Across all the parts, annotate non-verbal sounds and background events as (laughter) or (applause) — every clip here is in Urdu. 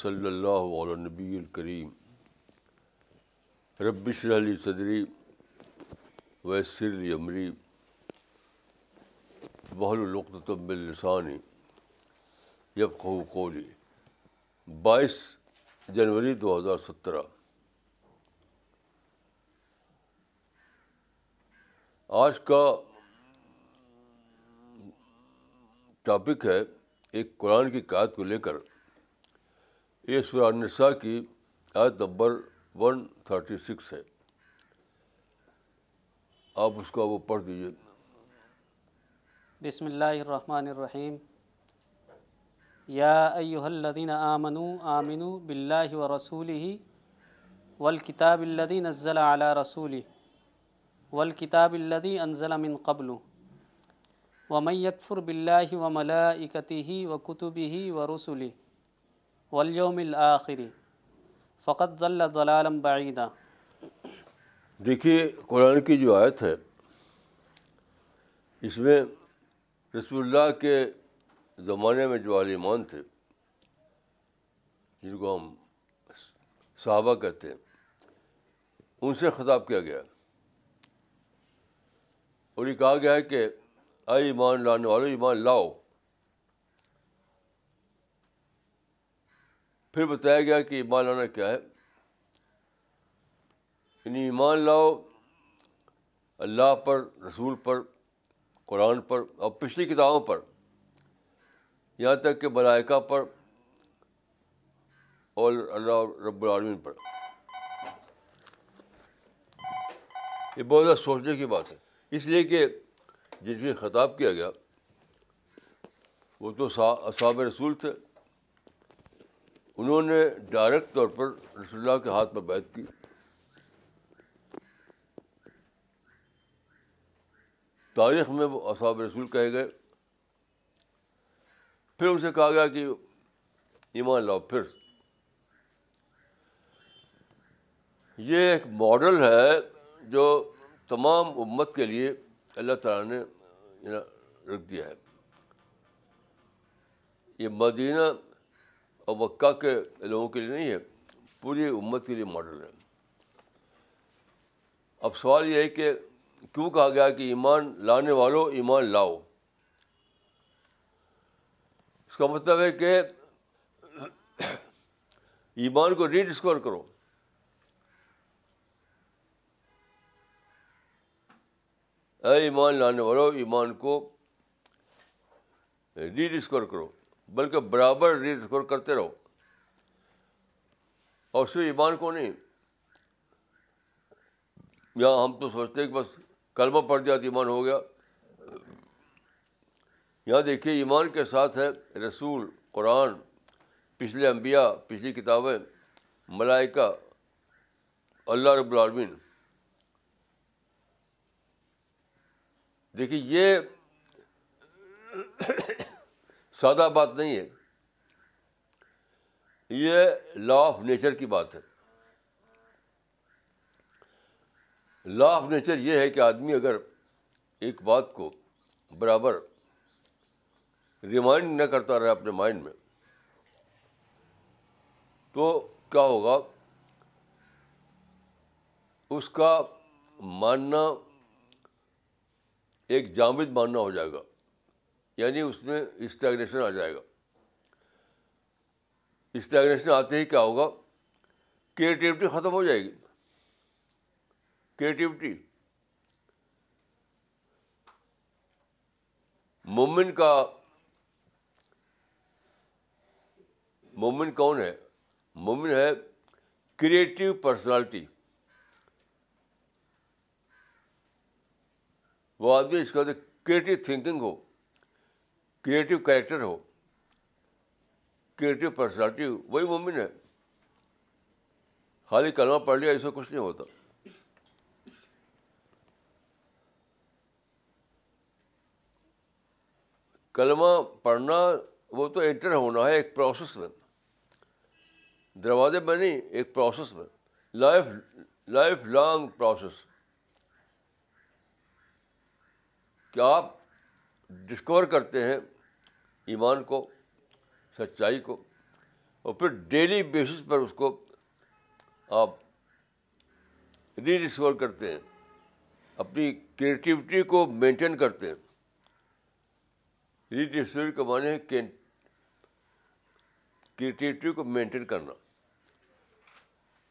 صلی اللہ علیہ نبی الکریم ربش علی صدری ویسر علی عمری بحل القطب السانی بائیس جنوری دو ہزار سترہ آج کا ٹاپک ہے ایک قرآن کی قیاد کو لے کر یہ سورہ النساء کی آیت نمبر ون تھرٹی سکس ہے آپ اس کا وہ پڑھ دیجیے بسم اللہ الرحمن الرحیم یا ایہا الذین آمنوا آمنوا باللہ ورسولہ والکتاب الذی نزل علی رسولہ والکتاب الذی انزل من قبل ومن یکفر باللہ وملائکتہ وکتبہ ورسولہ والیوم الآخری فقط ضل ضلالم بعیدہ دیکھیے قرآن کی جو آیت ہے اس میں رسول اللہ کے زمانے میں جو عالمان تھے جن کو ہم صحابہ کہتے ہیں ان سے خطاب کیا گیا اور یہ کہا گیا ہے کہ آئی ایمان لانے والے ایمان لاؤ پھر بتایا گیا کہ ایمان لانا کیا ہے یعنی ایمان لاؤ اللہ پر رسول پر قرآن پر اور پچھلی کتابوں پر یہاں تک کہ ملائکہ پر اور اللہ رب العالمین پر یہ بہت زیادہ سوچنے کی بات ہے اس لیے کہ جن سے خطاب کیا گیا وہ تو اصاب رسول تھے انہوں نے ڈائریکٹ طور پر رسول اللہ کے ہاتھ پر بیت کی تاریخ میں وہ اصحاب رسول کہے گئے پھر ان سے کہا گیا کہ ایمان لاؤ پھر یہ ایک ماڈل ہے جو تمام امت کے لیے اللہ تعالیٰ نے رکھ دیا ہے یہ مدینہ اور وکا کے لوگوں کے لیے نہیں ہے پوری امت کے لیے ماڈل ہے اب سوال یہ ہے کہ کیوں کہا گیا کہ ایمان لانے والوں ایمان لاؤ اس کا مطلب ہے کہ ایمان کو ریڈسکور کرو اے ایمان لانے والوں ایمان کو ریڈسکور کرو بلکہ برابر ری اسکور کرتے رہو اور صرف ایمان کو نہیں یا ہم تو سوچتے ہیں کہ بس کلمہ پڑھ دیا تو ایمان ہو گیا یہاں دیکھیے ایمان کے ساتھ ہے رسول قرآن پچھلے انبیاء پچھلی کتابیں ملائکہ اللہ رب العالمین دیکھیے یہ سادہ بات نہیں ہے یہ لا آف نیچر کی بات ہے لا آف نیچر یہ ہے کہ آدمی اگر ایک بات کو برابر ریمائنڈ نہ کرتا رہے اپنے مائنڈ میں تو کیا ہوگا اس کا ماننا ایک جامد ماننا ہو جائے گا یعنی اس میں اسٹیگنیشن آ جائے گا اسٹیگنیشن آتے ہی کیا ہوگا کریٹیوٹی ختم ہو جائے گی کریٹیوٹی مومن کا مومن کون ہے مومن ہے کریٹو پرسنالٹی وہ آدمی اس کا کریٹو تھنکنگ ہو کریٹو کریکٹر ہو کریٹو پرسنالٹی وہی مومن ہے خالی کلمہ پڑھ لیا اس میں کچھ نہیں ہوتا کلمہ پڑھنا وہ تو انٹر ہونا ہے ایک پروسیس میں دروازے بنی ایک پروسیس میں لائف لائف لانگ پروسیس کہ آپ ڈسکور کرتے ہیں ایمان کو سچائی کو اور پھر ڈیلی بیسس پر اس کو آپ ری ڈسکور کرتے ہیں اپنی کریٹیوٹی کو مینٹین کرتے ہیں ری ڈسکور کا معنی ہے کریٹیوٹی کو مینٹین کرنا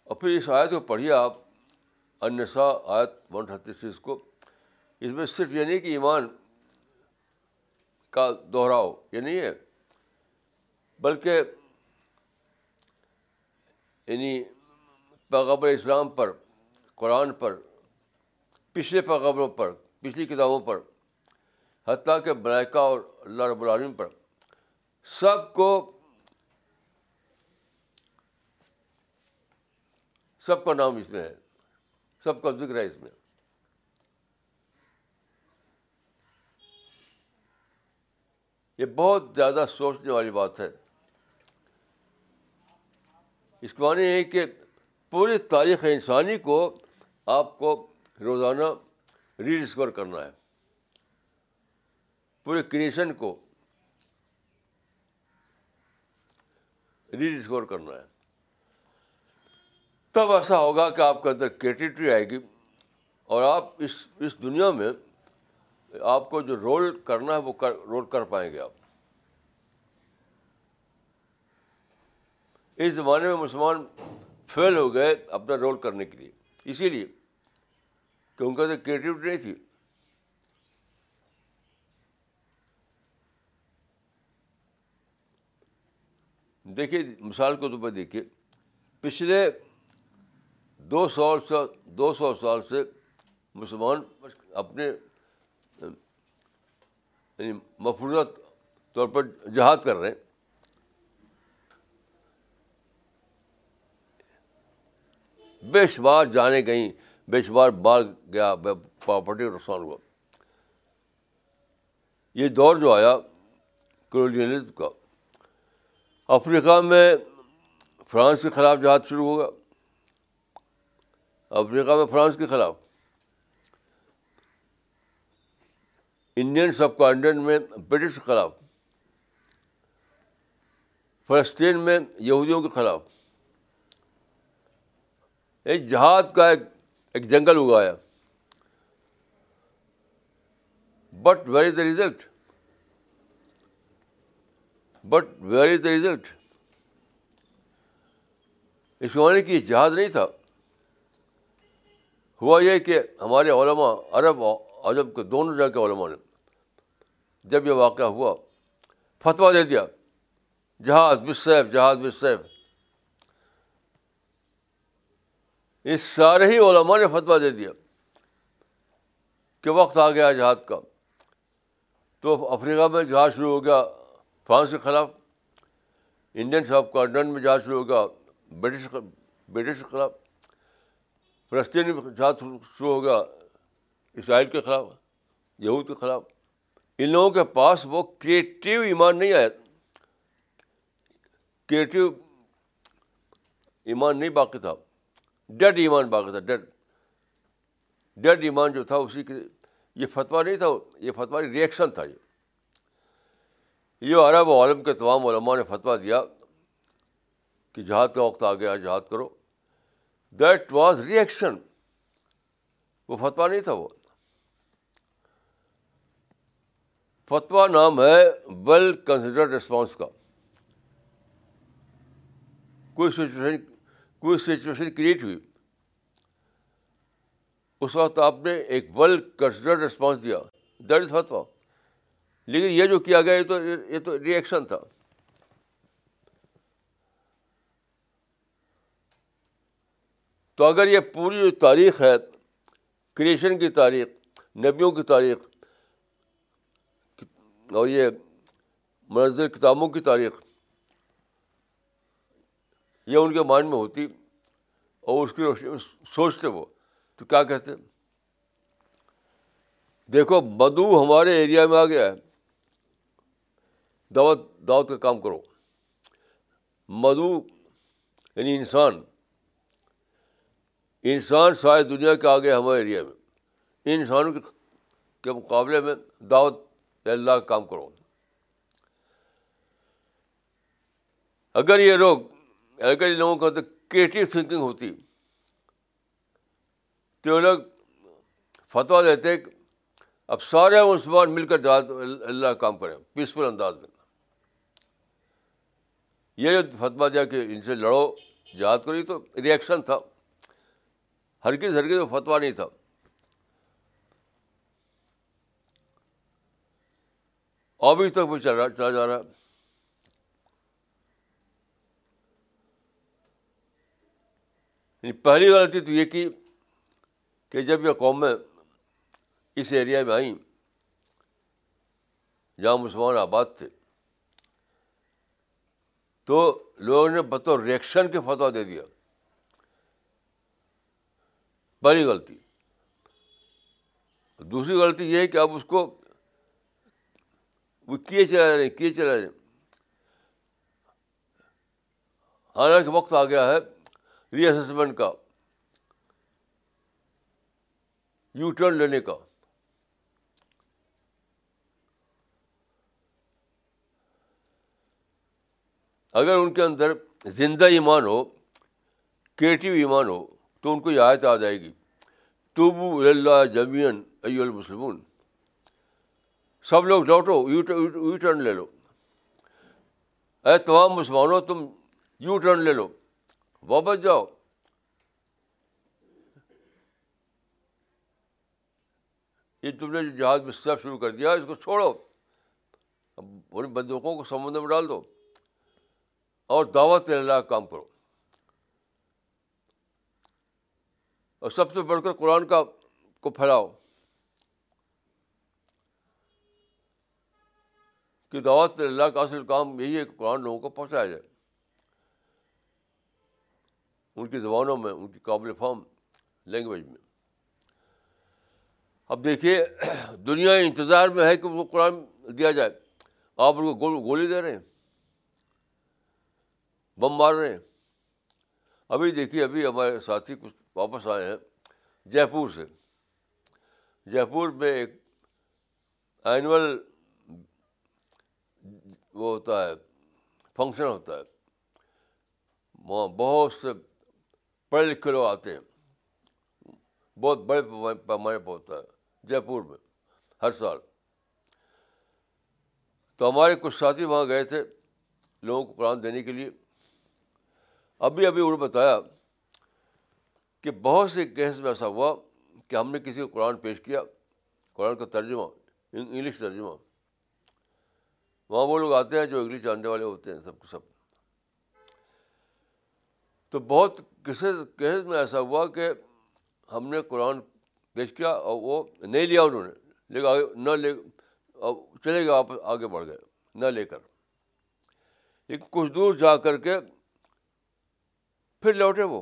اور پھر اس آیت کو پڑھیے آپ انسا آیت ون تھرٹی سکس کو اس میں صرف یعنی کہ ایمان کا دہراؤ یہ نہیں ہے بلکہ یعنی پیغبر اسلام پر قرآن پر پچھلے پیغبروں پر پچھلی کتابوں پر حتیٰ کہ ملائکہ اور اللہ رب العالمین پر سب کو سب کا نام اس میں ہے سب کا ذکر ہے اس میں یہ بہت زیادہ سوچنے والی بات ہے اس کے معنی یہ ہے کہ پوری تاریخ انسانی کو آپ کو روزانہ ری ڈسکور کرنا ہے پورے کریشن کو ری ڈسکور کرنا ہے تب ایسا ہوگا کہ آپ کے اندر کریٹیوٹی آئے گی اور آپ اس اس دنیا میں آپ کو جو رول کرنا ہے وہ رول کر پائیں گے آپ اس زمانے میں مسلمان فیل ہو گئے اپنا رول کرنے کے لیے اسی لیے کیونکہ تو کریٹیوٹی نہیں تھی دیکھیے مثال کے طور پر دیکھیے پچھلے دو سال سے دو سو سال سے مسلمان اپنے یعنی مفروضہ طور پر جہاد کر رہے ہیں بے شمار جانے گئیں بے شمار مار گیا پراپرٹی نقصان ہوا یہ دور جو آیا کا افریقہ میں فرانس کے خلاف جہاد شروع ہو گیا افریقہ میں فرانس کے خلاف انڈین سب کانٹیننٹ میں برٹش کے خلاف فلسطین میں یہودیوں کے خلاف ایک جہاد کا ایک ایک جنگل اگایا but is the result but is the result اس معنی کی جہاد نہیں تھا ہوا یہ کہ ہمارے علماء عرب اور عجب کے دونوں جگہ کے علماء نے جب یہ واقعہ ہوا فتویٰ دے دیا سیف جہاز بس سیف اس سارے ہی علماء نے فتویٰ دے دیا کہ وقت آ گیا جہاد کا تو افریقہ میں جہاز شروع ہو گیا فرانس کے خلاف انڈین صاحب کانٹیننٹ میں جہاز شروع ہو گیا برٹش برٹش کے خلاف فلسطین میں جہاز شروع ہو گیا اسرائیل کے خلاف یہود کے خلاف ان لوگوں کے پاس وہ کریٹیو ایمان نہیں آیا کریٹیو ایمان نہیں باقی تھا ڈیڈ ایمان باقی تھا ڈیڈ ڈیڈ ایمان جو تھا اسی کے یہ فتویٰ نہیں تھا یہ فتوا ریئیکشن تھا یہ عرب و عالم کے تمام علماء نے فتویٰ دیا کہ جہاد کا وقت آ گیا جہاد کرو دیٹ واز ریئیکشن وہ فتویٰ نہیں تھا وہ فتویٰ نام ہے ویل کنسیڈرڈ ریسپانس کا کوئی سچویشن کوئی سچویشن کریٹ ہوئی اس وقت آپ نے ایک ویل کنسیڈرڈ ریسپانس دیا دیٹ از فتویٰ لیکن یہ جو کیا گیا یہ تو یہ تو ریئیکشن تھا تو اگر یہ پوری جو تاریخ ہے کریشن کی تاریخ نبیوں کی تاریخ اور یہ منظر کتابوں کی تاریخ یہ ان کے مائنڈ میں ہوتی اور اس کی روشنی سوچتے وہ تو کیا کہتے دیکھو مدو ہمارے ایریا میں آ گیا ہے دعوت دعوت کا کام کرو مدو یعنی انسان انسان ساری دنیا کے آگے ہمارے ایریا میں انسانوں کے مقابلے میں دعوت اللہ کا کام کرو اگر یہ لوگ اگر ان لوگوں کا تو کریٹو تھنکنگ ہوتی تو یہ لوگ فتوا دیتے کہ اب سارے مسلمان مل کر جاتے اللہ کا کام کریں پیسفل انداز میں یہ جو فتوا دیا کہ ان سے لڑو جات کری تو ریئیکشن تھا ہر ہرگز وہ میں فتوا نہیں تھا ابھی تک وہ چل رہا چلا جا رہا ہے پہلی غلطی تو یہ کی کہ جب یہ قومیں اس ایریا میں آئیں جہاں مسلمان آباد تھے تو لوگوں نے بطور ریئیکشن کے فتوا دے دیا بڑی غلطی دوسری غلطی یہ ہے کہ اب اس کو وہ کیے کیے چلا چلا رہے رہے حالانکہ وقت آ گیا ہے ری اسسمنٹ کا یو ٹرن لینے کا اگر ان کے اندر زندہ ایمان ہو کریٹو ایمان ہو تو ان کو یہ آیت آ جائے گی توبو اللہ جمین عی المسلمون سب لوگ لوٹو یو ٹرن لے لو اے تمام مسلمانوں تم یو ٹرن لے لو واپس جاؤ یہ تم نے جو جہاز میں سب شروع کر دیا اس کو چھوڑو ان بندوقوں کو سمندر میں ڈال دو اور دعوت لینا کام کرو اور سب سے بڑھ کر قرآن کا کو پھیلاؤ کہ دعوت اللہ کا اصل کام یہی ہے کہ قرآن لوگوں کو پہنچایا جائے ان کی زبانوں میں ان کی قابل فام لینگویج میں اب دیکھیے دنیا انتظار میں ہے کہ ان کو قرآن دیا جائے آپ ان کو گولی دے رہے ہیں بم مار رہے ہیں ابھی دیکھیے ابھی ہمارے ساتھی کچھ واپس آئے ہیں جے پور سے جے پور میں ایک اینول وہ ہوتا ہے فنکشن ہوتا ہے وہاں بہت سے پڑھے لکھے لوگ آتے ہیں بہت بڑے پیمانے پہ ہوتا ہے جے پور میں ہر سال تو ہمارے کچھ ساتھی وہاں گئے تھے لوگوں کو قرآن دینے کے لیے ابھی ابھی انہوں نے بتایا کہ بہت سے کیس میں ایسا ہوا کہ ہم نے کسی کو قرآن پیش کیا قرآن کا ترجمہ انگلش ترجمہ وہاں وہ لوگ آتے ہیں جو انگلش جاننے والے ہوتے ہیں سب کو سب تو بہت کیسز میں ایسا ہوا کہ ہم نے قرآن پیش کیا اور وہ نہیں لیا انہوں نے لے آگے نہ لے چلے گئے واپس آگے بڑھ گئے نہ لے کر لیکن کچھ دور جا کر کے پھر لوٹے وہ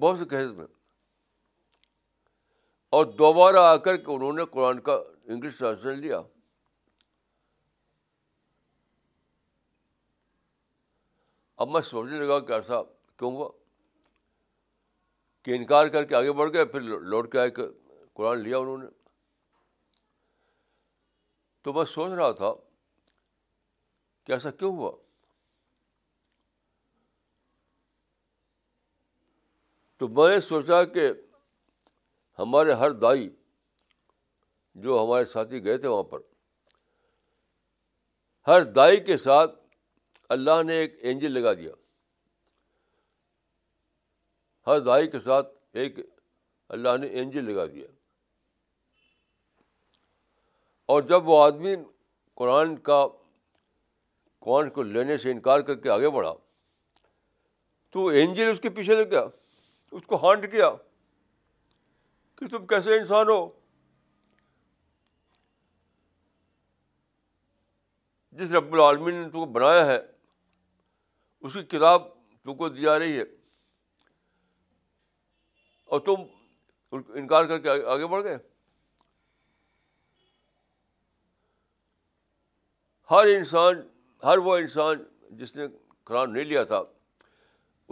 بہت سے کیسز میں اور دوبارہ آ کر کے انہوں نے قرآن کا انگلش ٹرانسلیشن لیا اب میں سوچنے لگا کہ ایسا کیوں ہوا کہ انکار کر کے آگے بڑھ گئے پھر لوٹ کے آئے کہ قرآن لیا انہوں نے تو میں سوچ رہا تھا کہ ایسا کیوں ہوا تو میں نے سوچا کہ ہمارے ہر دائی جو ہمارے ساتھی گئے تھے وہاں پر ہر دائی کے ساتھ اللہ نے ایک اینجل لگا دیا ہر دائی کے ساتھ ایک اللہ نے اینجل لگا دیا اور جب وہ آدمی قرآن کا قرآن کو لینے سے انکار کر کے آگے بڑھا تو اینجل اس کے پیچھے لگ گیا اس کو ہانٹ کیا کہ تم کیسے انسان ہو جس رب العالمین نے تم کو بنایا ہے اس کی کتاب تم کو دی جا رہی ہے اور تم انکار کر کے آگے بڑھ گئے ہر انسان ہر وہ انسان جس نے قرآن نہیں لیا تھا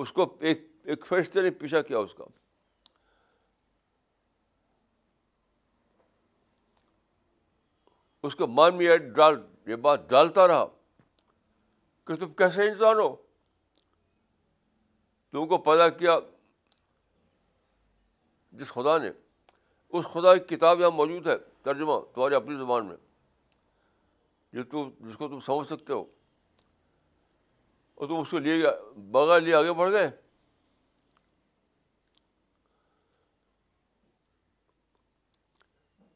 اس کو ایک ایک فیصلے نے پیچھا کیا اس کا اس کا مان ڈال یہ بات ڈالتا رہا کہ تم کیسے انسان ہو تم کو پیدا کیا جس خدا نے اس خدا کی کتاب یہاں موجود ہے ترجمہ تمہاری اپنی زبان میں جو جس کو تم سمجھ سکتے ہو اور تم اس کو لیے بغیر لیے آگے بڑھ گئے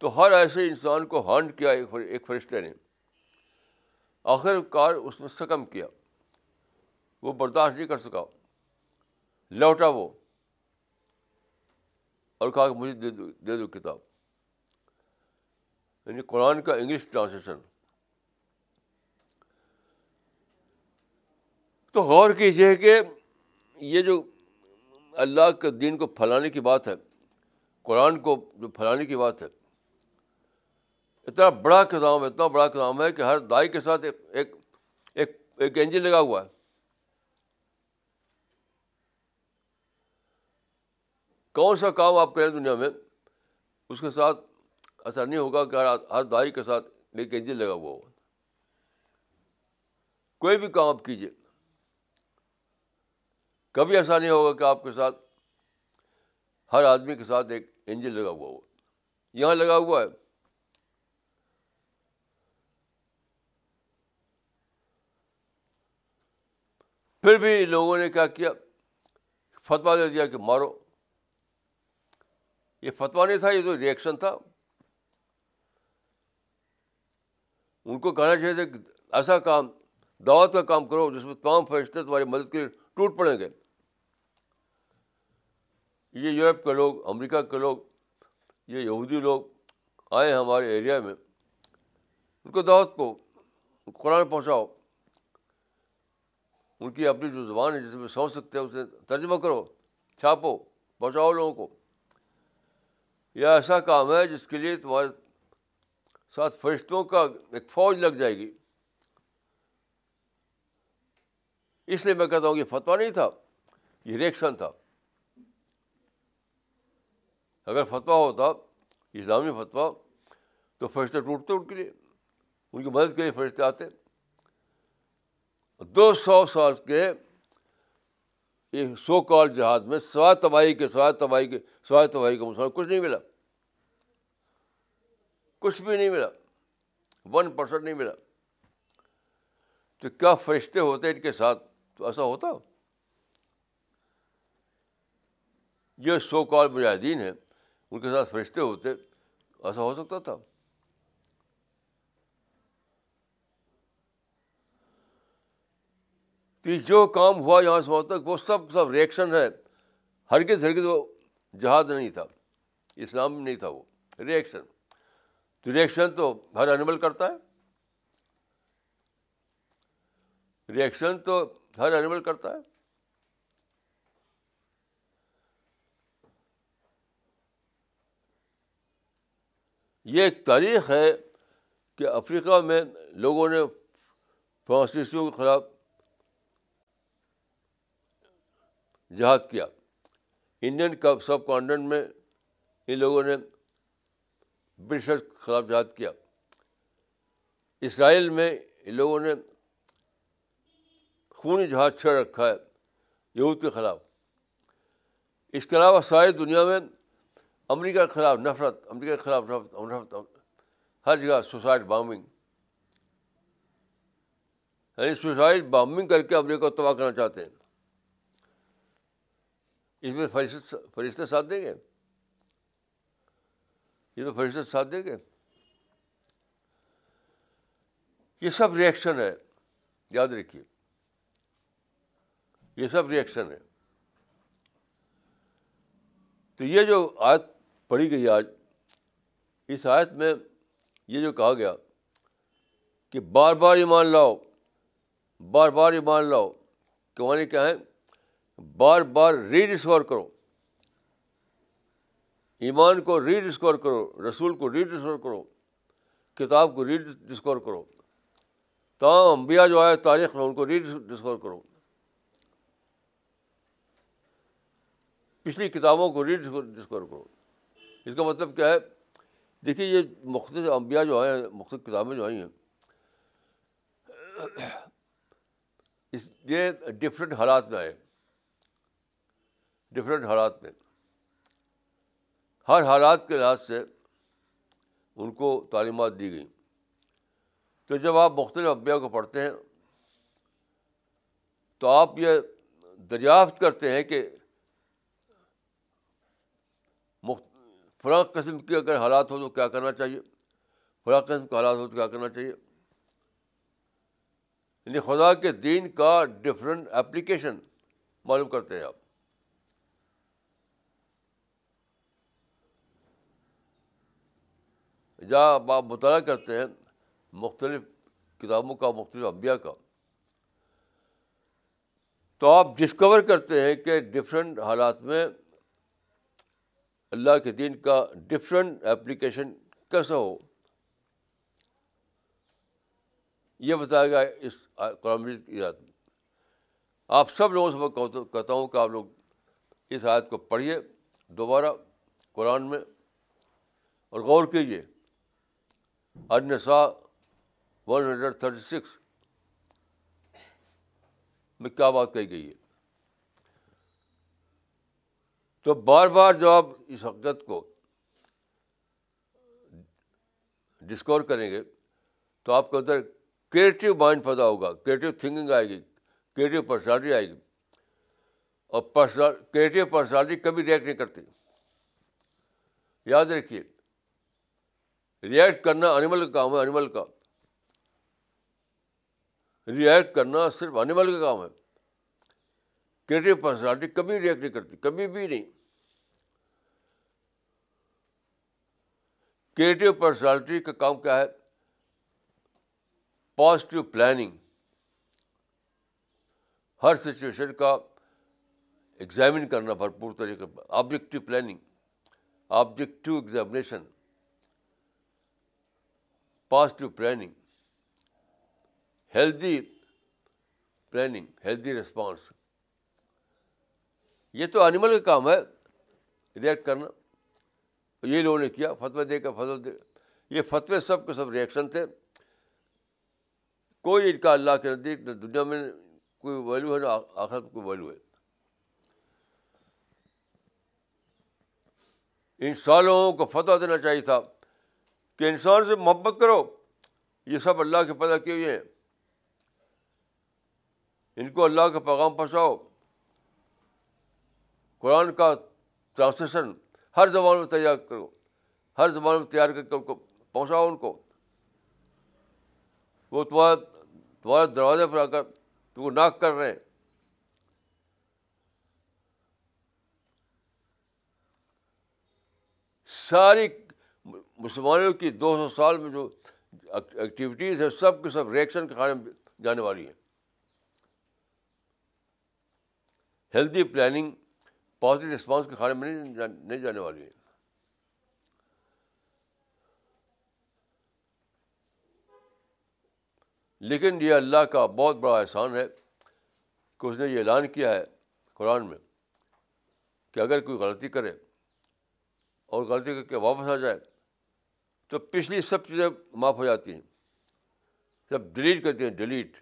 تو ہر ایسے انسان کو ہانڈ کیا ایک فرشتے نے آخر کار اس میں سکم کیا وہ برداشت نہیں کر سکا لوٹا وہ اور کہا کہ مجھے دے دو کتاب یعنی قرآن کا انگلش ٹرانسلیشن تو غور کیجیے کہ یہ جو اللہ کے دین کو پھیلانے کی بات ہے قرآن کو جو پھیلانے کی بات ہے اتنا بڑا کتاب ہے اتنا بڑا کتاب ہے کہ ہر دائی کے ساتھ ایک انجن لگا ہوا ہے کون سا کام آپ کریں دنیا میں اس کے ساتھ ایسا نہیں ہوگا کہ ہر ہر کے ساتھ ایک انجن لگا ہوا ہو کوئی بھی کام آپ کیجیے کبھی ایسا نہیں ہوگا کہ آپ کے ساتھ ہر آدمی کے ساتھ ایک انجن لگا ہوا ہو یہاں لگا ہوا ہے پھر بھی لوگوں نے کیا کیا فتوا دے دیا کہ مارو یہ فتویٰ نہیں تھا یہ تو ریئیکشن تھا ان کو کہنا چاہیے تھا کہ ایسا کام دعوت کا کام کرو جس میں تمام فرشتے تمہاری مدد کے لیے ٹوٹ پڑیں گے یہ یورپ کے لوگ امریکہ کے لوگ یہ یہودی لوگ آئے ہیں ہمارے ایریا میں ان کو دعوت کو قرآن پہنچاؤ ان کی اپنی جو زبان ہے جس میں سمجھ سکتے ہیں اسے ترجمہ کرو چھاپو پہنچاؤ لوگوں کو یہ ایسا کام ہے جس کے لیے تمہارے ساتھ فرشتوں کا ایک فوج لگ جائے گی اس لیے میں کہتا ہوں کہ فتویٰ نہیں تھا یہ ریئیکشن تھا اگر فتویٰ ہوتا اسلامی فتویٰ تو فرشتے ٹوٹتے ان کے لیے ان کی مدد کے لیے فرشتے آتے دو سو سال کے یہ سو کال جہاد میں سوائے تباہی کے سوائے تباہی کے سوائے تباہی کے مسلمان کچھ نہیں ملا کچھ بھی نہیں ملا ون پرسینٹ نہیں ملا تو کیا فرشتے ہوتے ان کے ساتھ تو ایسا ہوتا ہو سو کال مجاہدین ہیں ان کے ساتھ فرشتے ہوتے ایسا ہو سکتا تھا تو جو کام ہوا یہاں سے وہاں تک وہ سب سب ریئیکشن ہے ہرگز ہرگز وہ جہاد نہیں تھا اسلام نہیں تھا وہ ریئیکشن تو ریئیکشن تو ہر اینیمل کرتا ہے ریئیکشن تو ہر اینیمل کرتا ہے یہ ایک تاریخ ہے کہ افریقہ میں لوگوں نے فرانسیسیوں کے خلاف جہاد کیا انڈین کپ سب کانٹیننٹ میں ان لوگوں نے برٹشر کے خلاف جہاد کیا اسرائیل میں ان لوگوں نے خون جہاز چھڑ رکھا ہے یہود کے خلاف اس کے علاوہ ساری دنیا میں امریکہ کے خلاف نفرت امریکہ کے خلاف نفرت, نفرت, ہر جگہ سوسائڈ بامبنگ یعنی سوسائڈ بامبنگ کر کے امریکہ کو تباہ کرنا چاہتے ہیں اس میں فرشت فرشتے ساتھ دیں گے یہ فرشتے ساتھ دیں گے یہ سب ریئیکشن ہے یاد رکھیے یہ سب ریئیکشن ہے تو یہ جو آیت پڑھی گئی آج اس آیت میں یہ جو کہا گیا کہ بار بار ایمان لاؤ بار بار ایمان لاؤ کہ وہاں کیا ہے بار بار ری ڈسکور کرو ایمان کو ری ڈسکور کرو رسول کو ری ڈسکور کرو کتاب کو ری ڈسکور کرو تمام انبیاء جو آئے تاریخ میں ان کو ری ڈسکور کرو پچھلی کتابوں کو ری ڈسکور کرو اس کا مطلب کیا ہے دیکھیے یہ مختلف انبیاء جو آئے ہیں مختلف کتابیں جو آئی ہیں اس یہ ڈفرینٹ حالات میں آئے ڈفرینٹ حالات میں ہر حالات کے لحاظ سے ان کو تعلیمات دی گئیں تو جب آپ مختلف ابیا کو پڑھتے ہیں تو آپ یہ دریافت کرتے ہیں کہ فرا قسم کے اگر حالات ہو تو کیا کرنا چاہیے فرا قسم کے حالات ہو تو کیا کرنا چاہیے یعنی خدا کے دین کا ڈفرینٹ اپلیکیشن معلوم کرتے ہیں آپ یا آپ مطالعہ کرتے ہیں مختلف کتابوں کا مختلف انبیاء کا تو آپ ڈسکور کرتے ہیں کہ ڈفرینٹ حالات میں اللہ کے دین کا ڈفرینٹ اپلیکیشن کیسا ہو یہ بتایا گیا اس قرآن کی آپ سب لوگوں سے میں کہتا ہوں کہ آپ لوگ اس آیت کو پڑھیے دوبارہ قرآن میں اور غور کیجیے النساء ون ہنڈریڈ تھرٹی سکس میں کیا بات کہی گئی ہے تو بار بار جب آپ اس حقت کو ڈسکور کریں گے تو آپ کے اندر کریٹو مائنڈ پیدا ہوگا کریٹو تھنکنگ آئے گی کریٹو پرسنالٹی آئے گی اور پرسنال کریٹو پرسنالٹی کبھی ریئیکٹ نہیں کرتی یاد رکھیے ریئیکٹ کرنا انیمل کا کام ہے انیمل کا ریئیکٹ کرنا صرف انیمل کا کام ہے کریٹو پرسنالٹی کبھی ریئیکٹ نہیں کرتی کبھی بھی نہیں کریٹو پرسنالٹی کا کام کیا ہے پازیٹیو پلاننگ ہر سچویشن کا ایگزامن کرنا بھرپور طریقے پر objective planning objective examination positive planning healthy planning healthy response یہ تو انیمل کا کام ہے ریئیکٹ کرنا یہ لوگوں نے کیا فتوی دے کر فتو دے یہ فتوے سب کے سب ریئیکشن تھے کوئی ان کا اللہ کے نزدیک نہ دنیا میں کوئی ویلو ہے نہ آخر ویلو ہے ان سالوں کو فتویٰ دینا چاہیے تھا کہ انسان سے محبت کرو یہ سب اللہ کے پیدا کیے ہوئے ہیں ان کو اللہ کا پیغام پہنچاؤ قرآن کا ٹرانسلیشن ہر زبان میں تیار کرو ہر زبان میں تیار کر کے ان کو پہنچاؤ ان کو وہ تمہارا تمہارے دروازے پر آ کر تم کو ناک کر رہے ہیں ساری مسلمانوں کی دو سو سال میں جو ایکٹیویٹیز ہیں سب کے سب ریئیکشن کے کھانے میں جانے والی ہیں ہیلدی پلاننگ پازیٹیو رسپانس کے کھانے میں نہیں جانے والی ہیں لیکن یہ اللہ کا بہت بڑا احسان ہے کہ اس نے یہ اعلان کیا ہے قرآن میں کہ اگر کوئی غلطی کرے اور غلطی کر کے واپس آ جائے تو پچھلی سب چیزیں معاف ہو جاتی ہیں سب ڈیلیٹ کرتے ہیں ڈلیٹ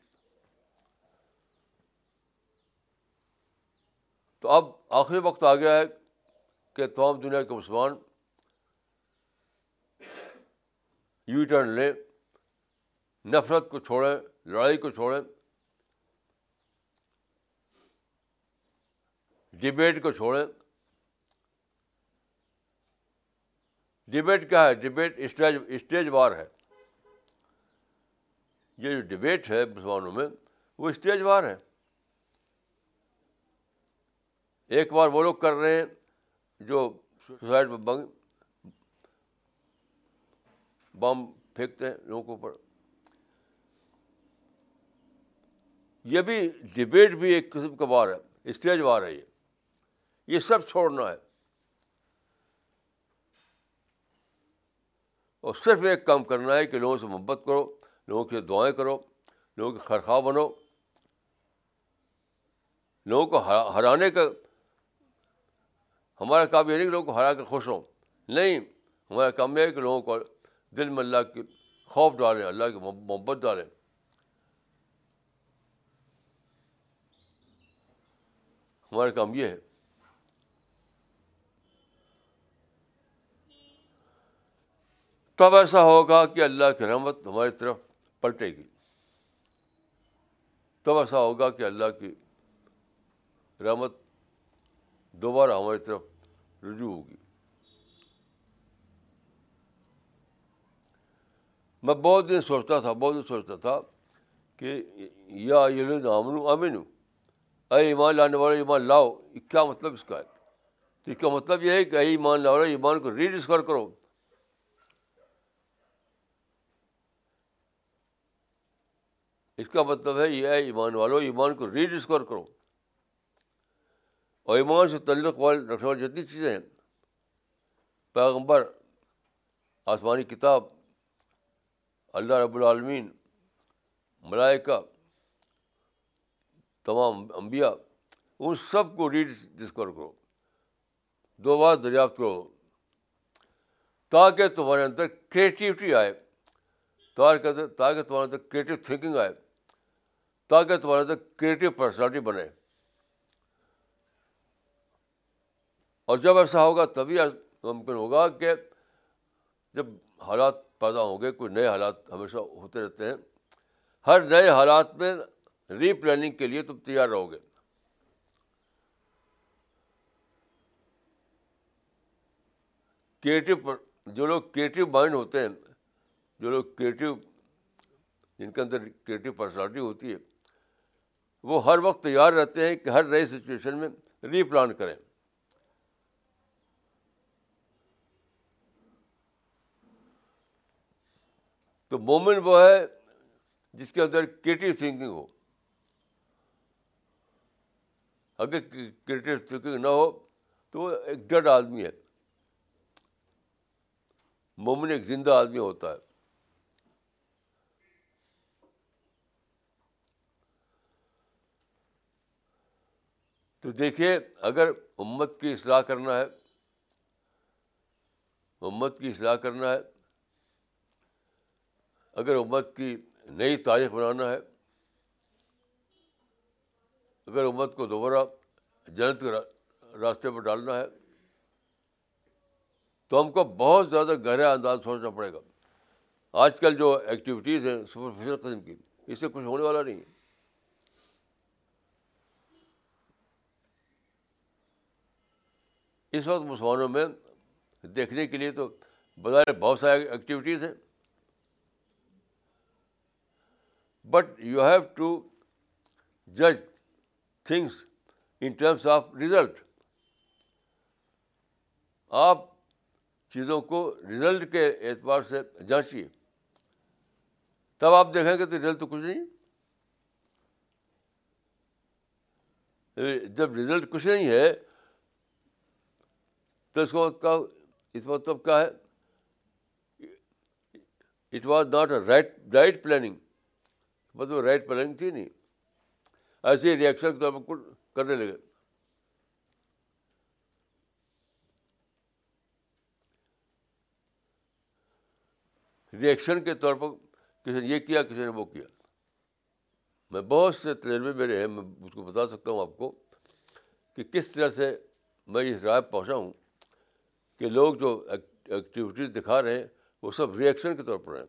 تو اب آخری وقت آ گیا ہے کہ تمام دنیا کے مسلمان یو ٹرن لیں نفرت کو چھوڑیں لڑائی کو چھوڑیں ڈبیٹ کو چھوڑیں ڈبیٹ کیا ہے ڈبیٹ اسٹیج اسٹیج وار ہے یہ جو ڈبیٹ ہے مسلمانوں میں وہ اسٹیج وار ہے ایک بار وہ لوگ کر رہے ہیں جو سوسائٹ بم پھینکتے ہیں لوگوں کے اوپر یہ بھی ڈبیٹ بھی ایک قسم کا وار ہے اسٹیج وار ہے یہ یہ سب چھوڑنا ہے اور صرف ایک کام کرنا ہے کہ لوگوں سے محبت کرو لوگوں کی دعائیں کرو لوگوں کی خرخواہ بنو لوگوں کو ہرانے کا ہمارا کام یہ نہیں کہ لوگوں کو ہرا کے خوش ہوں نہیں ہمارا کام یہ ہے کہ لوگوں کو دل میں اللہ کی خوف ڈالیں اللہ کی محبت ڈالیں ہمارا کام یہ ہے تب ایسا ہوگا کہ اللہ کی رحمت ہماری طرف پلٹے گی تب ایسا ہوگا کہ اللہ کی رحمت دوبارہ ہماری طرف رجوع ہوگی میں بہت دن سوچتا تھا بہت دن سوچتا تھا کہ یا یہ ہم لوں ہوں اے ایمان لانے والا ایمان لاؤ کیا مطلب اس کا ہے تو اس کا مطلب یہ ہے کہ اے ایمان لانے والے ایمان کو ری کرو اس کا مطلب ہے یہ ہے ایمان والوں ایمان کو ری ڈسکور کرو اور ایمان سے تعلق والے رکھنے والی جتنی چیزیں ہیں پیغمبر آسمانی کتاب اللہ رب العالمین ملائکہ تمام انبیاء ان سب کو ریڈ ڈسکور کرو دو بار دریافت کرو تاکہ تمہارے اندر کریٹیوٹی آئے تاکہ تمہارے اندر کریٹیو تھنکنگ آئے تاکہ تمہارے اندر کریٹو پرسنالٹی بنے اور جب ایسا ہوگا تبھی ممکن ہوگا کہ جب حالات پیدا ہوں گے کوئی نئے حالات ہمیشہ ہوتے رہتے ہیں ہر نئے حالات میں ری پلاننگ کے لیے تم تیار رہو گے کریٹو جو لوگ کریٹو مائنڈ ہوتے ہیں جو لوگ کریٹو جن کے اندر کریٹو پرسنالٹی ہوتی ہے وہ ہر وقت تیار رہتے ہیں کہ ہر نئی سچویشن میں ری پلان کریں تو مومن وہ ہے جس کے اندر کریٹو تھنکنگ ہو اگر کریٹو تھنکنگ نہ ہو تو وہ ایک ڈڈ آدمی ہے مومن ایک زندہ آدمی ہوتا ہے تو دیکھیے اگر امت کی اصلاح کرنا ہے امت کی اصلاح کرنا ہے اگر امت کی نئی تاریخ بنانا ہے اگر امت کو دوبارہ جنت کے راستے پر ڈالنا ہے تو ہم کو بہت زیادہ گہرا انداز سوچنا پڑے گا آج کل جو ایکٹیویٹیز ہیں سپرفیشل قسم کی اس سے کچھ ہونے والا نہیں ہے اس وقت مسلمانوں میں دیکھنے کے لیے تو بظاہر بہت سارے ایکٹیویٹیز ہیں بٹ یو ہیو ٹو جج things in terms of result آپ چیزوں کو ریزلٹ کے اعتبار سے جانچیے تب آپ دیکھیں گے تو رزلٹ کچھ نہیں جب ریزلٹ کچھ نہیں ہے تو اس وقت کا اس مطلب کیا ہے it was not a right right planning مطلب رائٹ پلاننگ تھی نہیں ایسے ہی ریئیکشن کے طور پر کرنے لگے ریئیکشن کے طور پر کسی نے یہ کیا کسی نے وہ کیا میں بہت سے تجربے میرے ہیں میں اس کو بتا سکتا ہوں آپ کو کہ کس طرح سے میں اس رائے پہنچا ہوں کہ لوگ جو ایکٹیویٹی دکھا رہے ہیں وہ سب ریئیکشن کے طور پر ہیں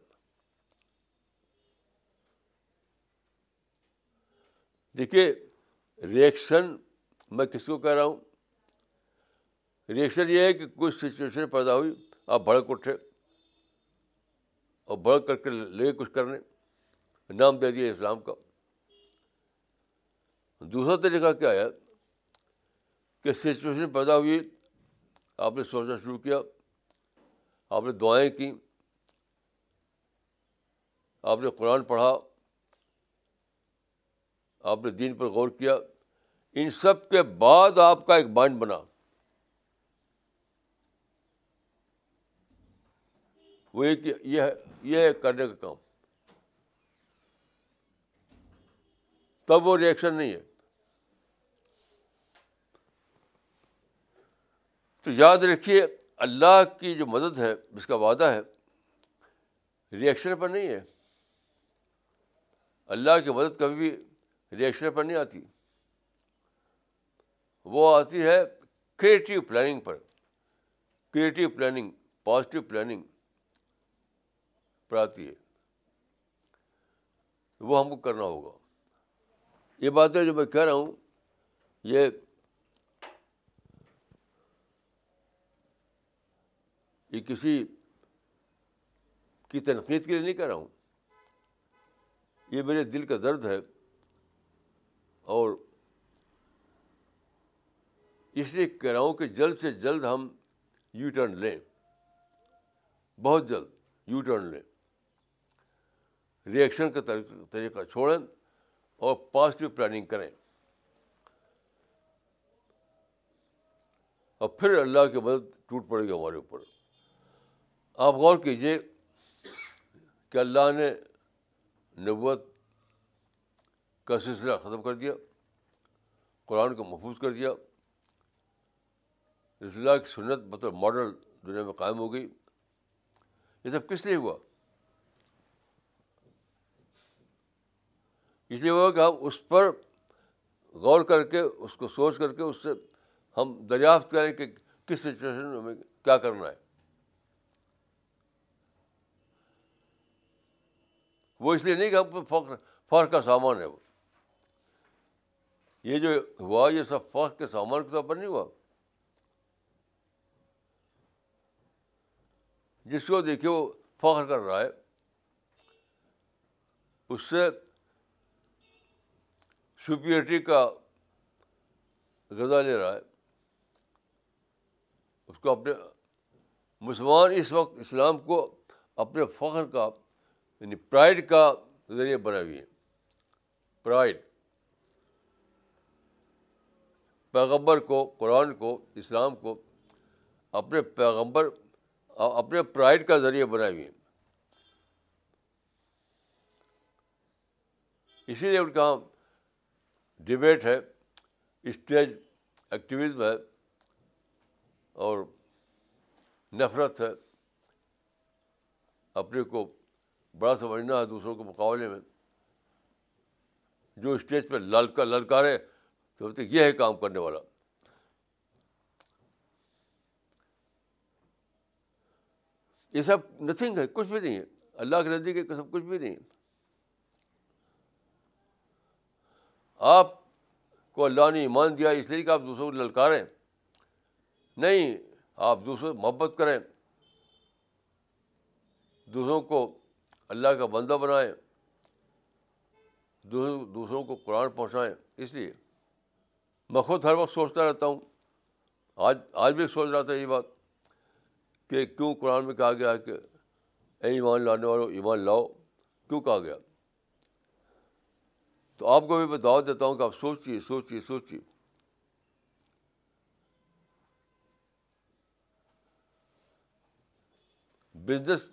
دیکھیے ری ایکشن میں کس کو کہہ رہا ہوں ریئیکشن یہ ہے کہ کچھ سچویشن پیدا ہوئی آپ بھڑک اٹھے اور بڑھ کر کے لگے کچھ کرنے نام دے دیا اسلام کا دوسرا طریقہ کیا ہے کہ سچویشن پیدا ہوئی آپ نے سوچنا شروع کیا آپ نے دعائیں کیں آپ نے قرآن پڑھا آپ نے دین پر غور کیا ان سب کے بعد آپ کا ایک مائنڈ بنا وہ یہ یہ کرنے کا کام تب وہ ریئیکشن نہیں ہے تو یاد رکھیے اللہ کی جو مدد ہے جس کا وعدہ ہے ریئیکشن پر نہیں ہے اللہ کی مدد کبھی بھی ریئیکشن پر نہیں آتی وہ آتی ہے کریٹیو پلاننگ پر کریٹیو پلاننگ پازیٹیو پلاننگ پر آتی ہے وہ ہم کو کرنا ہوگا یہ باتیں جو میں کہہ رہا ہوں یہ یہ کسی کی تنقید کے لیے نہیں کہہ رہا ہوں یہ میرے دل کا درد ہے اور اس لیے کہہ رہا ہوں کہ جلد سے جلد ہم یو ٹرن لیں بہت جلد یو ٹرن لیں ریئیکشن کا طریقہ چھوڑیں اور پازیٹیو پلاننگ کریں اور پھر اللہ کی مدد ٹوٹ پڑے گی ہمارے اوپر آپ غور کیجیے کہ اللہ نے نبوت کا سلسلہ ختم کر دیا قرآن کو محفوظ کر دیا رسول اللہ کی سنت مطلب ماڈل دنیا میں قائم ہو گئی یہ سب کس لیے ہوا اس لیے ہوا کہ ہم اس پر غور کر کے اس کو سوچ کر کے اس سے ہم دریافت کریں کہ کس سچویشن میں ہمیں کیا کرنا ہے وہ اس لیے نہیں کہ ہم فخر فخر کا سامان ہے وہ یہ جو ہوا یہ سب فخر کے سامان کے طور پر نہیں ہوا جس کو دیکھیے وہ فخر کر رہا ہے اس سے سپیورٹی کا غذا لے رہا ہے اس کو اپنے مسلمان اس وقت اسلام کو اپنے فخر کا یعنی پرائڈ کا ذریعہ بنا ہوئی ہے پرائڈ پیغمبر کو قرآن کو اسلام کو اپنے پیغمبر اپنے پرائڈ کا ذریعہ بنائے ہوئی ہیں اسی لیے ان کا ڈبیٹ ہے اسٹیج ایکٹیویزم ہے اور نفرت ہے اپنے کو بڑا سمجھنا ہے دوسروں کے مقابلے میں جو اسٹیج پہ للکا للکارے سمجھتے تو یہ ہے کام کرنے والا یہ سب نتھنگ ہے کچھ بھی نہیں ہے اللہ کے ندی کے سب کچھ بھی نہیں ہے آپ کو اللہ نے ایمان دیا اس لیے کہ آپ دوسروں کو للکاریں نہیں آپ دوسروں محبت کریں دوسروں کو اللہ کا بندہ بنائیں دوسروں کو قرآن پہنچائیں اس لیے میں خود ہر وقت سوچتا رہتا ہوں آج آج بھی سوچ رہا تھا یہ بات کہ کیوں قرآن میں کہا گیا کہ اے ایمان لانے والو ایمان لاؤ کیوں کہا گیا تو آپ کو بھی میں دعوت دیتا ہوں کہ آپ سوچیے سوچیے سوچیے بزنس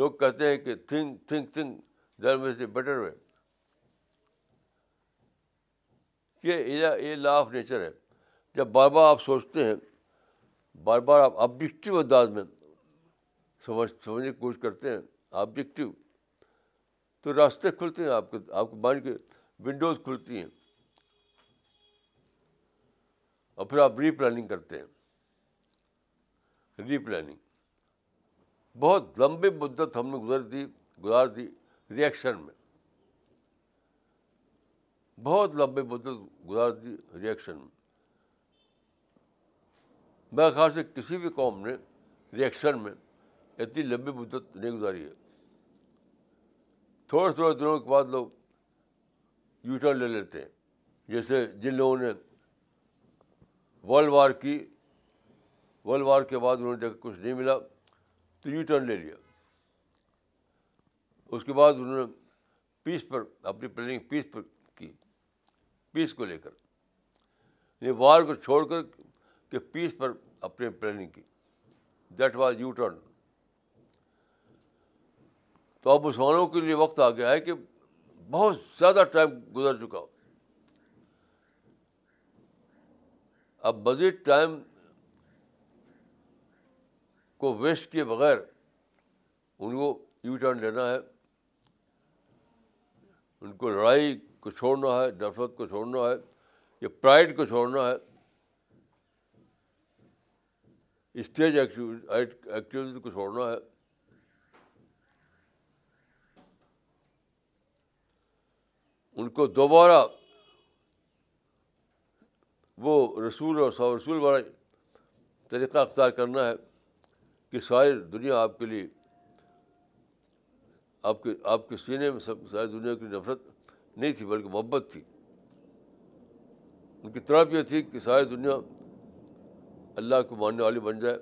لوگ کہتے ہیں کہ think think think there a better way یہ یہ لا آف نیچر ہے جب بار بار آپ سوچتے ہیں بار بار آپ آبجیکٹیو انداز میں سمجھ سمجھنے کی کوشش کرتے ہیں آبجیکٹیو تو راستے کھلتے ہیں آپ کے آپ کے مائنڈ کے ونڈوز کھلتی ہیں اور پھر آپ ری پلاننگ کرتے ہیں ری پلاننگ بہت لمبی مدت ہم نے گزر دی گزار دی ریئیکشن میں بہت لمبی مدت گزار دی ریئیکشن میں میرے خیال سے کسی بھی قوم نے ریئیکشن میں اتنی لمبی مدت نہیں گزاری ہے تھوڑے تھوڑے دنوں کے بعد لوگ یوٹر لے لیتے ہیں جیسے جن لوگوں نے ورلڈ وار کی ورلڈ وار کے بعد انہوں نے دیکھا کچھ نہیں ملا تو یو ٹرن لے لیا اس کے بعد انہوں نے پیس پر اپنی پلاننگ پیس پر کی پیس کو لے کر یعنی وار کو چھوڑ کر کہ پیس پر اپنے پلاننگ کی دیٹ واز یو ٹرن تو اب مسلمانوں کے لیے وقت آ گیا ہے کہ بہت زیادہ ٹائم گزر چکا اب مزید ٹائم کو ویسٹ کیے بغیر ان کو یو ٹرن لینا ہے ان کو لڑائی کو چھوڑنا ہے نفرت کو چھوڑنا ہے یا پرائڈ کو چھوڑنا ہے اسٹیج ایکٹیویٹی کو چھوڑنا ہے ان کو دوبارہ وہ رسول اور سو رسول والا طریقہ اختیار کرنا ہے کہ ساری دنیا آپ کے لیے آپ کے آپ کے سینے میں سب ساری دنیا کی نفرت نہیں تھی بلکہ محبت تھی ان کی طرف یہ تھی کہ ساری دنیا اللہ کو ماننے والی بن جائے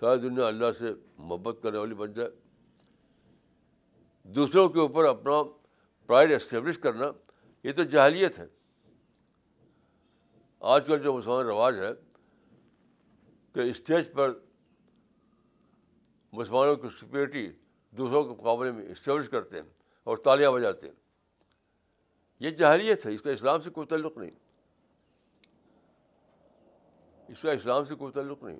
ساری دنیا اللہ سے محبت کرنے والی بن جائے دوسروں کے اوپر اپنا پرائڈ اسٹیبلش کرنا یہ تو جہلیت ہے آج کل جو مسلمان رواج ہے کہ اسٹیج پر مسلمانوں کی سپیورٹی دوسروں کے مقابلے میں اسٹیبلش کرتے ہیں اور تالیاں بجاتے ہیں یہ جہلیت ہے اس کا اسلام سے کوئی تعلق نہیں اس کا اسلام سے کوئی تعلق نہیں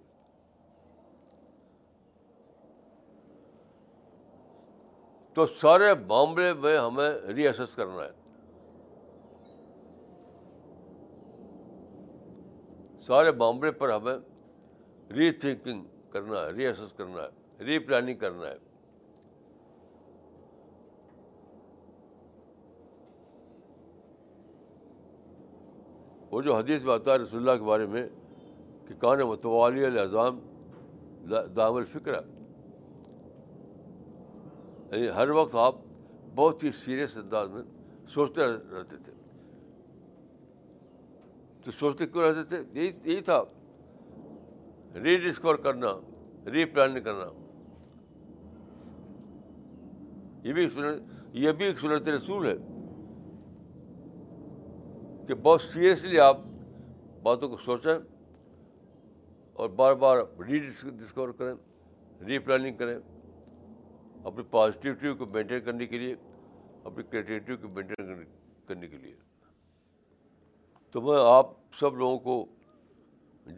تو سارے معاملے میں ہمیں ریئرسل کرنا ہے سارے معاملے پر ہمیں ری تھنکنگ کرنا ہے ری ایسس کرنا ہے ری پلاننگ کرنا ہے وہ جو حدیث میں آتا ہے رسول اللہ کے بارے میں کہ کان متوالی الزام دام الفکر یعنی ہر وقت آپ بہت ہی سیریس انداز میں سوچتے رہتے تھے تو سوچتے کیوں رہتے تھے یہی یہی تھا ری ڈسکور کرنا ری پلاننگ کرنا یہ بھی یہ بھی ایک سنت رسول ہے کہ بہت سیریسلی آپ باتوں کو سوچیں اور بار بار ری ڈسکور کریں ری پلاننگ کریں اپنی پازیٹیوٹی کو مینٹین کرنے کے لیے اپنی کریٹیوٹی کو مینٹین کرنے کے لیے تو میں آپ سب لوگوں کو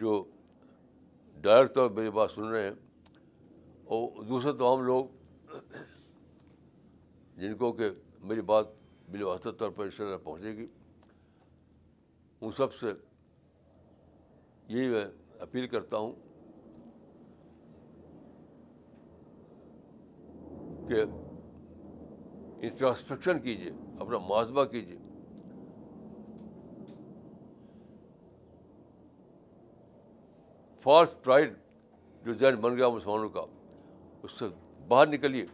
جو ڈائر طور میری بات سن رہے ہیں اور دوسرے تمام لوگ جن کو کہ میری بات بالواسطہ طور پر اس طرح پہنچے گی ان سب سے یہی میں اپیل کرتا ہوں کہ انٹراسپیکشن کیجیے اپنا موسم کیجیے فالس پرائڈ جو ذہن بن گیا مسلمانوں کا اس سے باہر نکلیے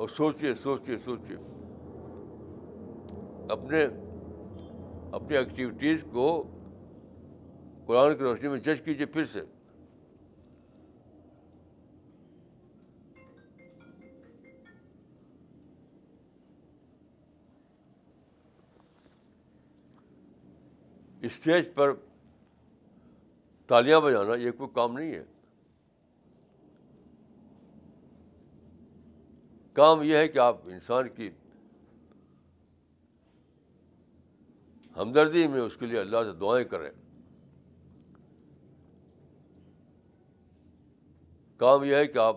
اور سوچیے سوچیے سوچیے اپنے اپنی ایکٹیویٹیز کو قرآن کی روشنی میں جج کیجیے پھر سے اسٹیج پر تالیاں بجانا یہ کوئی کام نہیں ہے کام یہ ہے کہ آپ انسان کی ہمدردی میں اس کے لیے اللہ سے دعائیں کریں کام یہ ہے کہ آپ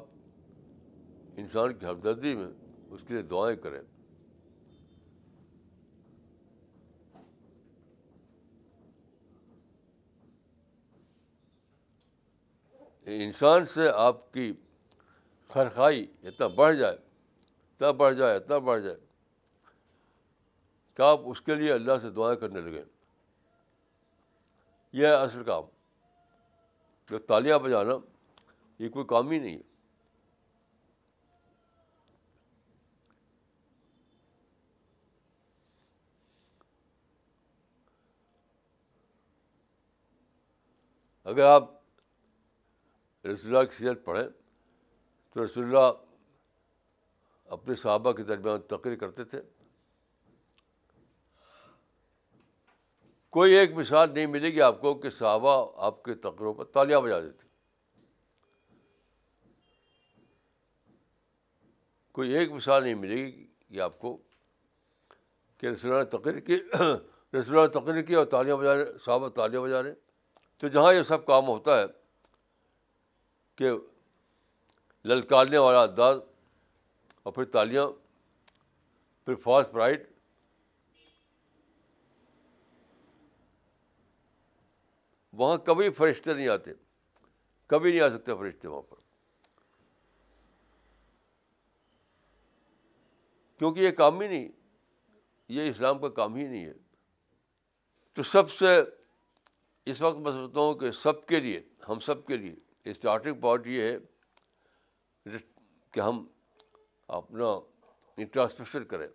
انسان کی ہمدردی میں اس کے لیے دعائیں کریں انسان سے آپ کی خرخائی اتنا بڑھ جائے اتنا بڑھ جائے اتنا بڑھ جائے کہ آپ اس کے لیے اللہ سے دعائیں کرنے لگے یہ ہے اصل کام جو تالیاں بجانا یہ کوئی کام ہی نہیں ہے اگر آپ رسول اللہ کی سیرت پڑھیں تو رسول اللہ اپنے صحابہ کے درمیان تقریر کرتے تھے کوئی ایک مثال نہیں ملے گی آپ کو کہ صحابہ آپ کے تقریروں پر تالیاں بجا دیتے کوئی ایک مثال نہیں ملے گی یہ آپ کو کہ رسول اللہ نے تقریر کی رسول اللہ نے تقریر کی اور تالیاں بجا رہے صحابہ تالیاں بجا رہے تو جہاں یہ سب کام ہوتا ہے کہ للکارنے والا انداز اور پھر تالیاں پھر فاسٹ برائٹ وہاں کبھی فرشتے نہیں آتے کبھی نہیں آ سکتے فرشتے وہاں پر کیونکہ یہ کام ہی نہیں یہ اسلام کا کام ہی نہیں ہے تو سب سے اس وقت میں سمجھتا ہوں کہ سب کے لیے ہم سب کے لیے اسٹارٹنگ پوائنٹ یہ ہے کہ ہم اپنا انٹراسپیکشن کریں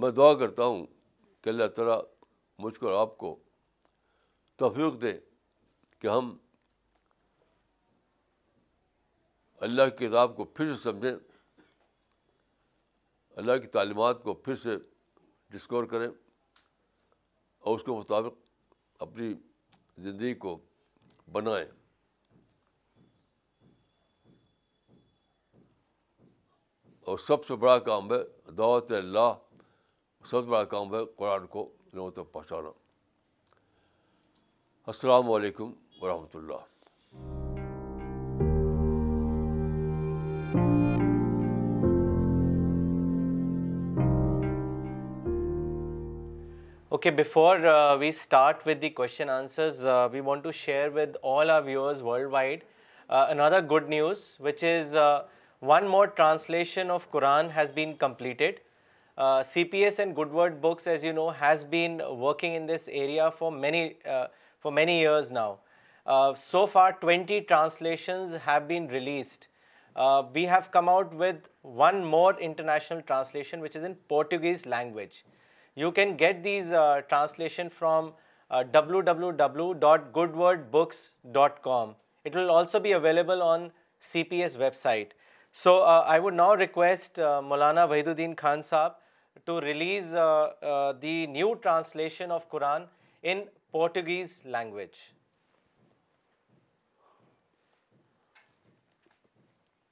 میں دعا کرتا ہوں کہ اللہ تعالیٰ مجھ کو آپ کو توفیق دے کہ ہم اللہ کی کتاب کو پھر سے سمجھیں اللہ کی تعلیمات کو پھر سے ڈسکور کریں اور اس کے مطابق اپنی زندگی کو بنائیں اور سب سے بڑا کام ہے دعوت اللہ سب سے بڑا کام ہے قرآن کو لوگوں تک پہنچانا السلام علیکم ورحمۃ اللہ Okay, before uh, we start with the question answers, uh, we want to share with all our viewers worldwide uh, another good news, which is one more translation of Quran has been completed. CPS and Good Word Books, as you know, has been working in this area for many years now. So far, 20 translations have been released. We have come out with one more international translation, which is in Portuguese language. You can get these uh, translation from uh, www.goodwordbooks.com. It will also be available on CPS website. So uh, I would now request Maulana Wahiduddin Khan Sahab to release the new translation of Quran in Portuguese language.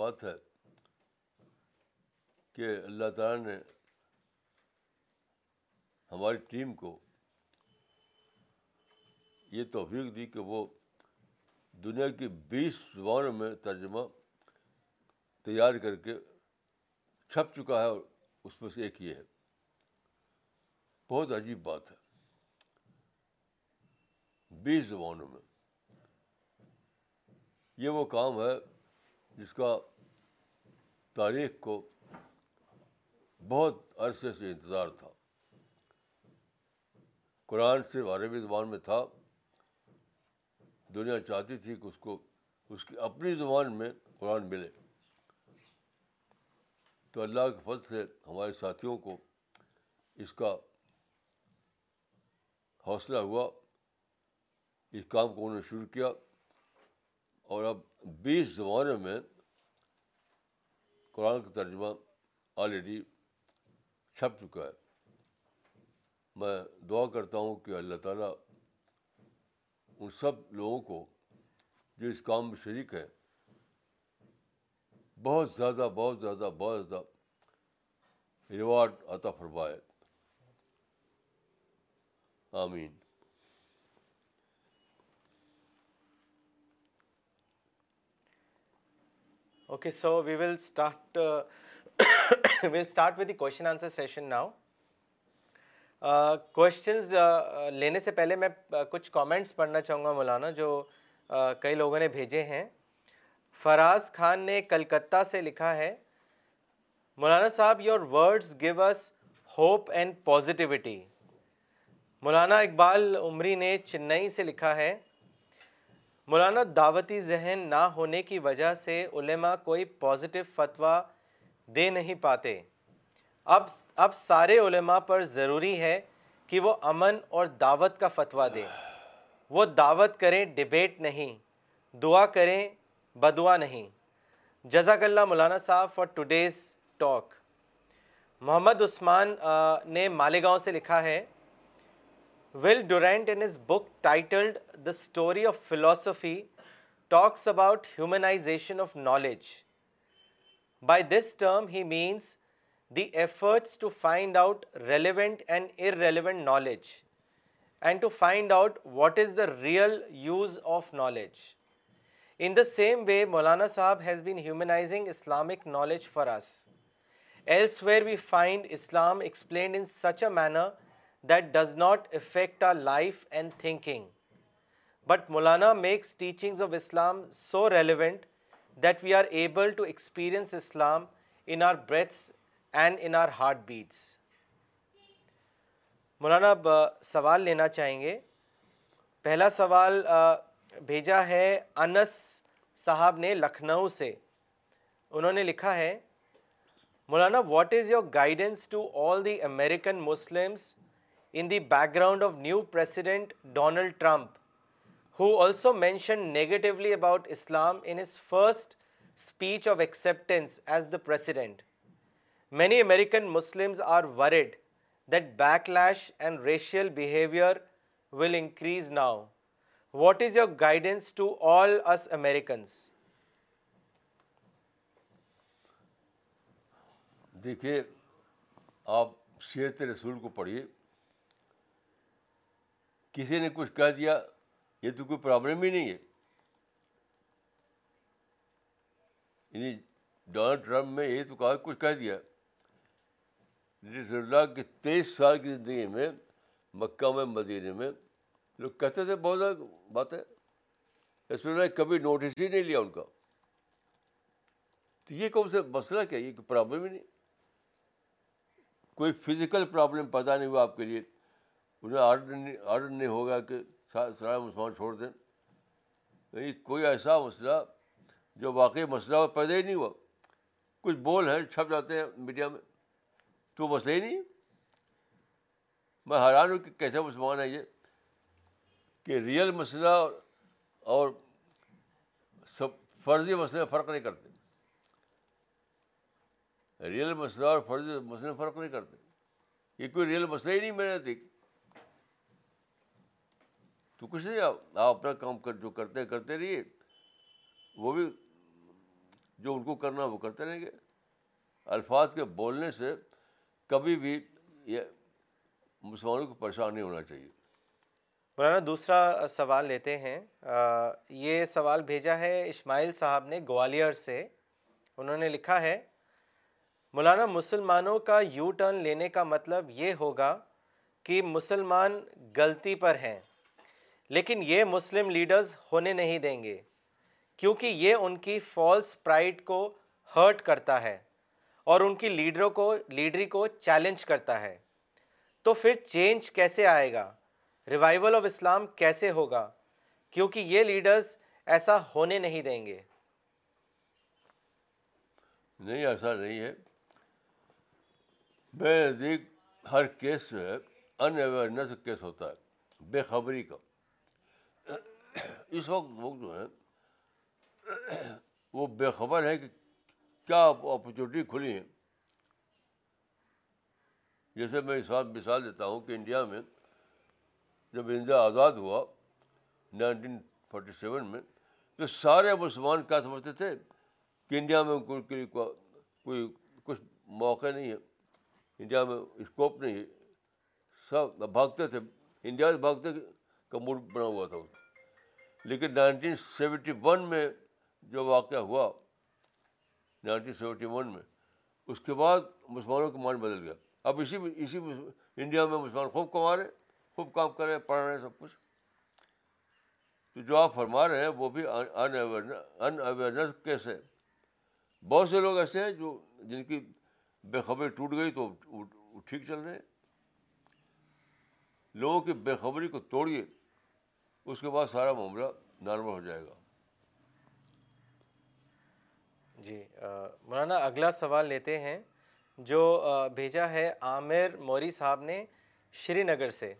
بات ہے کہ اللہ تعالیٰ نے ہماری ٹیم کو یہ توفیق دی کہ وہ دنیا کی بیس زبانوں میں ترجمہ تیار کر کے چھپ چکا ہے اور اس میں سے ایک یہ ہے بہت عجیب بات ہے بیس زبانوں میں یہ وہ کام ہے جس کا تاریخ کو بہت عرصے سے انتظار تھا قرآن صرف عربی زبان میں تھا دنیا چاہتی تھی کہ اس کو اس کی اپنی زبان میں قرآن ملے تو اللہ کے فضل سے ہمارے ساتھیوں کو اس کا حوصلہ ہوا اس کام کو انہوں نے شروع کیا اور اب بیس زبانوں میں قرآن کا ترجمہ آلریڈی چھپ چکا ہے میں دعا کرتا ہوں کہ اللہ تعالیٰ ان سب لوگوں کو جو اس کام میں شریک ہے بہت زیادہ بہت زیادہ بہت زیادہ ریوارڈ عطا فرمائے آمین Okay, so we will start, uh, (coughs) we'll start with the question answer session now. Questions لینے سے پہلے میں کچھ کامنٹس پڑھنا چاہوں گا مولانا جو کئی لوگوں نے بھیجے ہیں فراز خان نے کلکتہ سے لکھا ہے مولانا صاحب your words give us hope and positivity مولانا اقبال عمری نے چنئی سے لکھا ہے مولانا دعوتی ذہن نہ ہونے کی وجہ سے علماء کوئی پازیٹیو فتویٰ دے نہیں پاتے اب اب سارے علماء پر ضروری ہے کہ وہ امن اور دعوت کا فتویٰ دیں وہ دعوت کریں ڈبیٹ نہیں دعا کریں بدعا نہیں جزاک اللہ مولانا صاحب for today's talk Muhammad Usman نے مالیگاؤں سے لکھا ہے Will Durant, in his book titled The Story of Philosophy, talks about humanization of knowledge. By this term, he means the efforts to find out relevant and irrelevant knowledge and to find out what is the real use of knowledge. In the same way, Maulana Sahab has been humanizing Islamic knowledge for us. Elsewhere, we find Islam explained in such a manner that does not affect our life and thinking but Maulana makes teachings of Islam so relevant that we are able to experience Islam in our breaths and in our heart beats مولانا اب سوال لینا چاہیں گے پہلا سوال بھیجا ہے انس صاحب نے لکھنؤ سے انہوں نے لکھا ہے مولانا what is your guidance to all the American Muslims background of president Donald Trump hostility back land racial will increase now what is your guidance to all Americans دیکھیے آپ کو پڑھیے کسی نے کچھ کہہ دیا یہ تو کوئی پرابلم ہی نہیں ہے یعنی ڈونلڈ ٹرمپ نے یہ تو کہا کچھ کہہ دیا اللہ کے تیئیس سال کی زندگی میں مکہ میں مدینہ میں لوگ کہتے تھے بہت زیادہ بات ہے نے کبھی نوٹس ہی نہیں لیا ان کا تو یہ کون سا مسئلہ کیا یہ پرابلم ہی نہیں کوئی فزیکل پرابلم پیدا نہیں ہوا آپ کے لیے انہیں آرڈر نہیں آرڈر نہیں ہوگا کہ سارا مسلمان چھوڑ دیں یعنی کوئی ایسا مسئلہ جو واقعی مسئلہ پیدا ہی نہیں ہوا کچھ بول ہیں چھپ جاتے ہیں میڈیا میں تو مسئلہ ہی نہیں میں حیران ہوں کہ کیسا مسلمان ہے یہ کہ ریئل مسئلہ اور سب فرضی مسئلے میں فرق نہیں کرتے ریئل مسئلہ اور فرضی مسئلے میں فرق نہیں کرتے یہ کوئی ریئل مسئلہ ہی نہیں میں نے دیکھ تو کچھ نہیں آپ آپ اپنا کام کر جو کرتے کرتے رہیے وہ بھی جو ان کو کرنا وہ کرتے رہیں گے الفاظ کے بولنے سے کبھی بھی یہ مسلمانوں کو پریشان نہیں ہونا چاہیے مولانا دوسرا سوال لیتے ہیں یہ سوال بھیجا ہے اسماعیل صاحب نے گوالیئر سے انہوں نے لکھا ہے مولانا مسلمانوں کا یو ٹرن لینے کا مطلب یہ ہوگا کہ مسلمان غلطی پر ہیں لیکن یہ مسلم لیڈرز ہونے نہیں دیں گے کیونکہ یہ ان کی فالس پرائڈ کو ہرٹ کرتا ہے اور ان کی لیڈروں کو لیڈری کو چیلنج کرتا ہے تو پھر چینج کیسے آئے گا ریوائول آف اسلام کیسے ہوگا کیونکہ یہ لیڈرز ایسا ہونے نہیں دیں گے نہیں ایسا نہیں ہے بے نزدیک ہر کیس جو ہے ان اویئرنیس کیس ہوتا ہے بے خبری کا (coughs) اس وقت لوگ جو ہیں (coughs) وہ بے خبر ہے کہ کیا اپرچونیٹی کھلی ہے جیسے میں اس بات مثال دیتا ہوں کہ انڈیا میں جب انڈیا آزاد ہوا نائنٹین فورٹی سیون میں تو سارے مسلمان کیا سمجھتے تھے کہ انڈیا میں ان کے لیے کوئی کچھ موقع نہیں ہے انڈیا میں اسکوپ نہیں ہے سب بھاگتے تھے انڈیا بھاگتے کا موڈ بنا ہوا تھا اس لیکن نائنٹین سیونٹی ون میں جو واقعہ ہوا نائنٹین سیونٹی ون میں اس کے بعد مسلمانوں کا مان بدل گیا اب اسی اسی انڈیا میں مسلمان خوب کما رہے خوب کام کر ہیں پڑھ رہے سب کچھ تو جو آپ فرما رہے ہیں وہ بھی ان کیس کیسے بہت سے لوگ ایسے ہیں جو جن کی بے خبری ٹوٹ گئی تو ٹھیک چل رہے ہیں لوگوں کی بے خبری کو توڑیے اس کے بعد سارا معاملہ نارمل ہو جائے گا جی مولانا اگلا سوال لیتے ہیں جو بھیجا ہے عامر موری صاحب نے شری نگر سے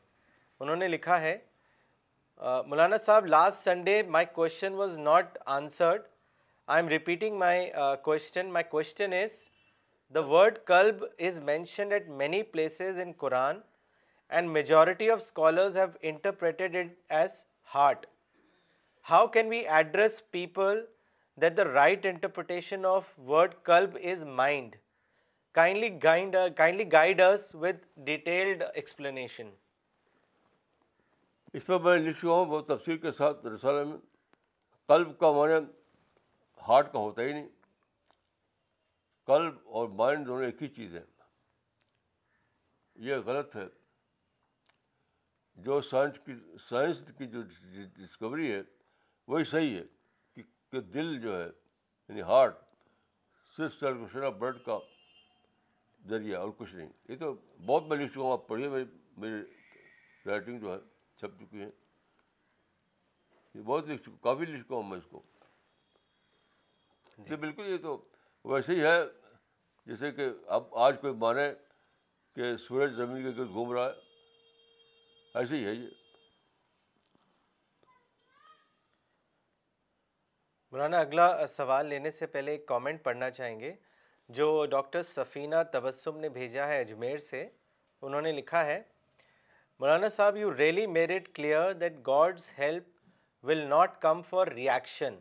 انہوں نے لکھا ہے مولانا صاحب last Sunday my question was not answered I am repeating my question my question is the word club is mentioned at many places in Quran and majority of scholars have interpreted as heart how can we address people that the right interpretation of word club is mind kindly guide kindly guide detailed explanation اس میں میں چکا ہوں بہت تفصیل کے ساتھ میں قلب کا معنی ہارٹ کا ہوتا ہی نہیں قلب اور مائنڈ دونوں ایک ہی چیز ہے یہ غلط ہے جو سائنس کی سائنس کی جو ڈسکوری ہے وہی صحیح ہے کہ دل جو ہے یعنی ہارٹ صرف سرکشن آف بلڈ کا ذریعہ اور کچھ نہیں یہ تو بہت میں لکھ چکا ہوں آپ پڑھیے میری میری رائٹنگ جو ہے چھپ چکی ہے یہ بہت لکھ چکا کافی لکھ چکا ہوں میں اس کو جی بالکل یہ تو ویسے ہی ہے جیسے کہ اب آج کوئی مانے کہ سورج زمین کے گرد گھوم رہا ہے ایسے ہی ہے یہ مولانا اگلا سوال لینے سے پہلے ایک کامنٹ پڑھنا چاہیں گے جو ڈاکٹر سفینہ تبسم نے بھیجا ہے اجمیر سے انہوں نے لکھا ہے مولانا صاحب you really it clear that God's help will not come for reaction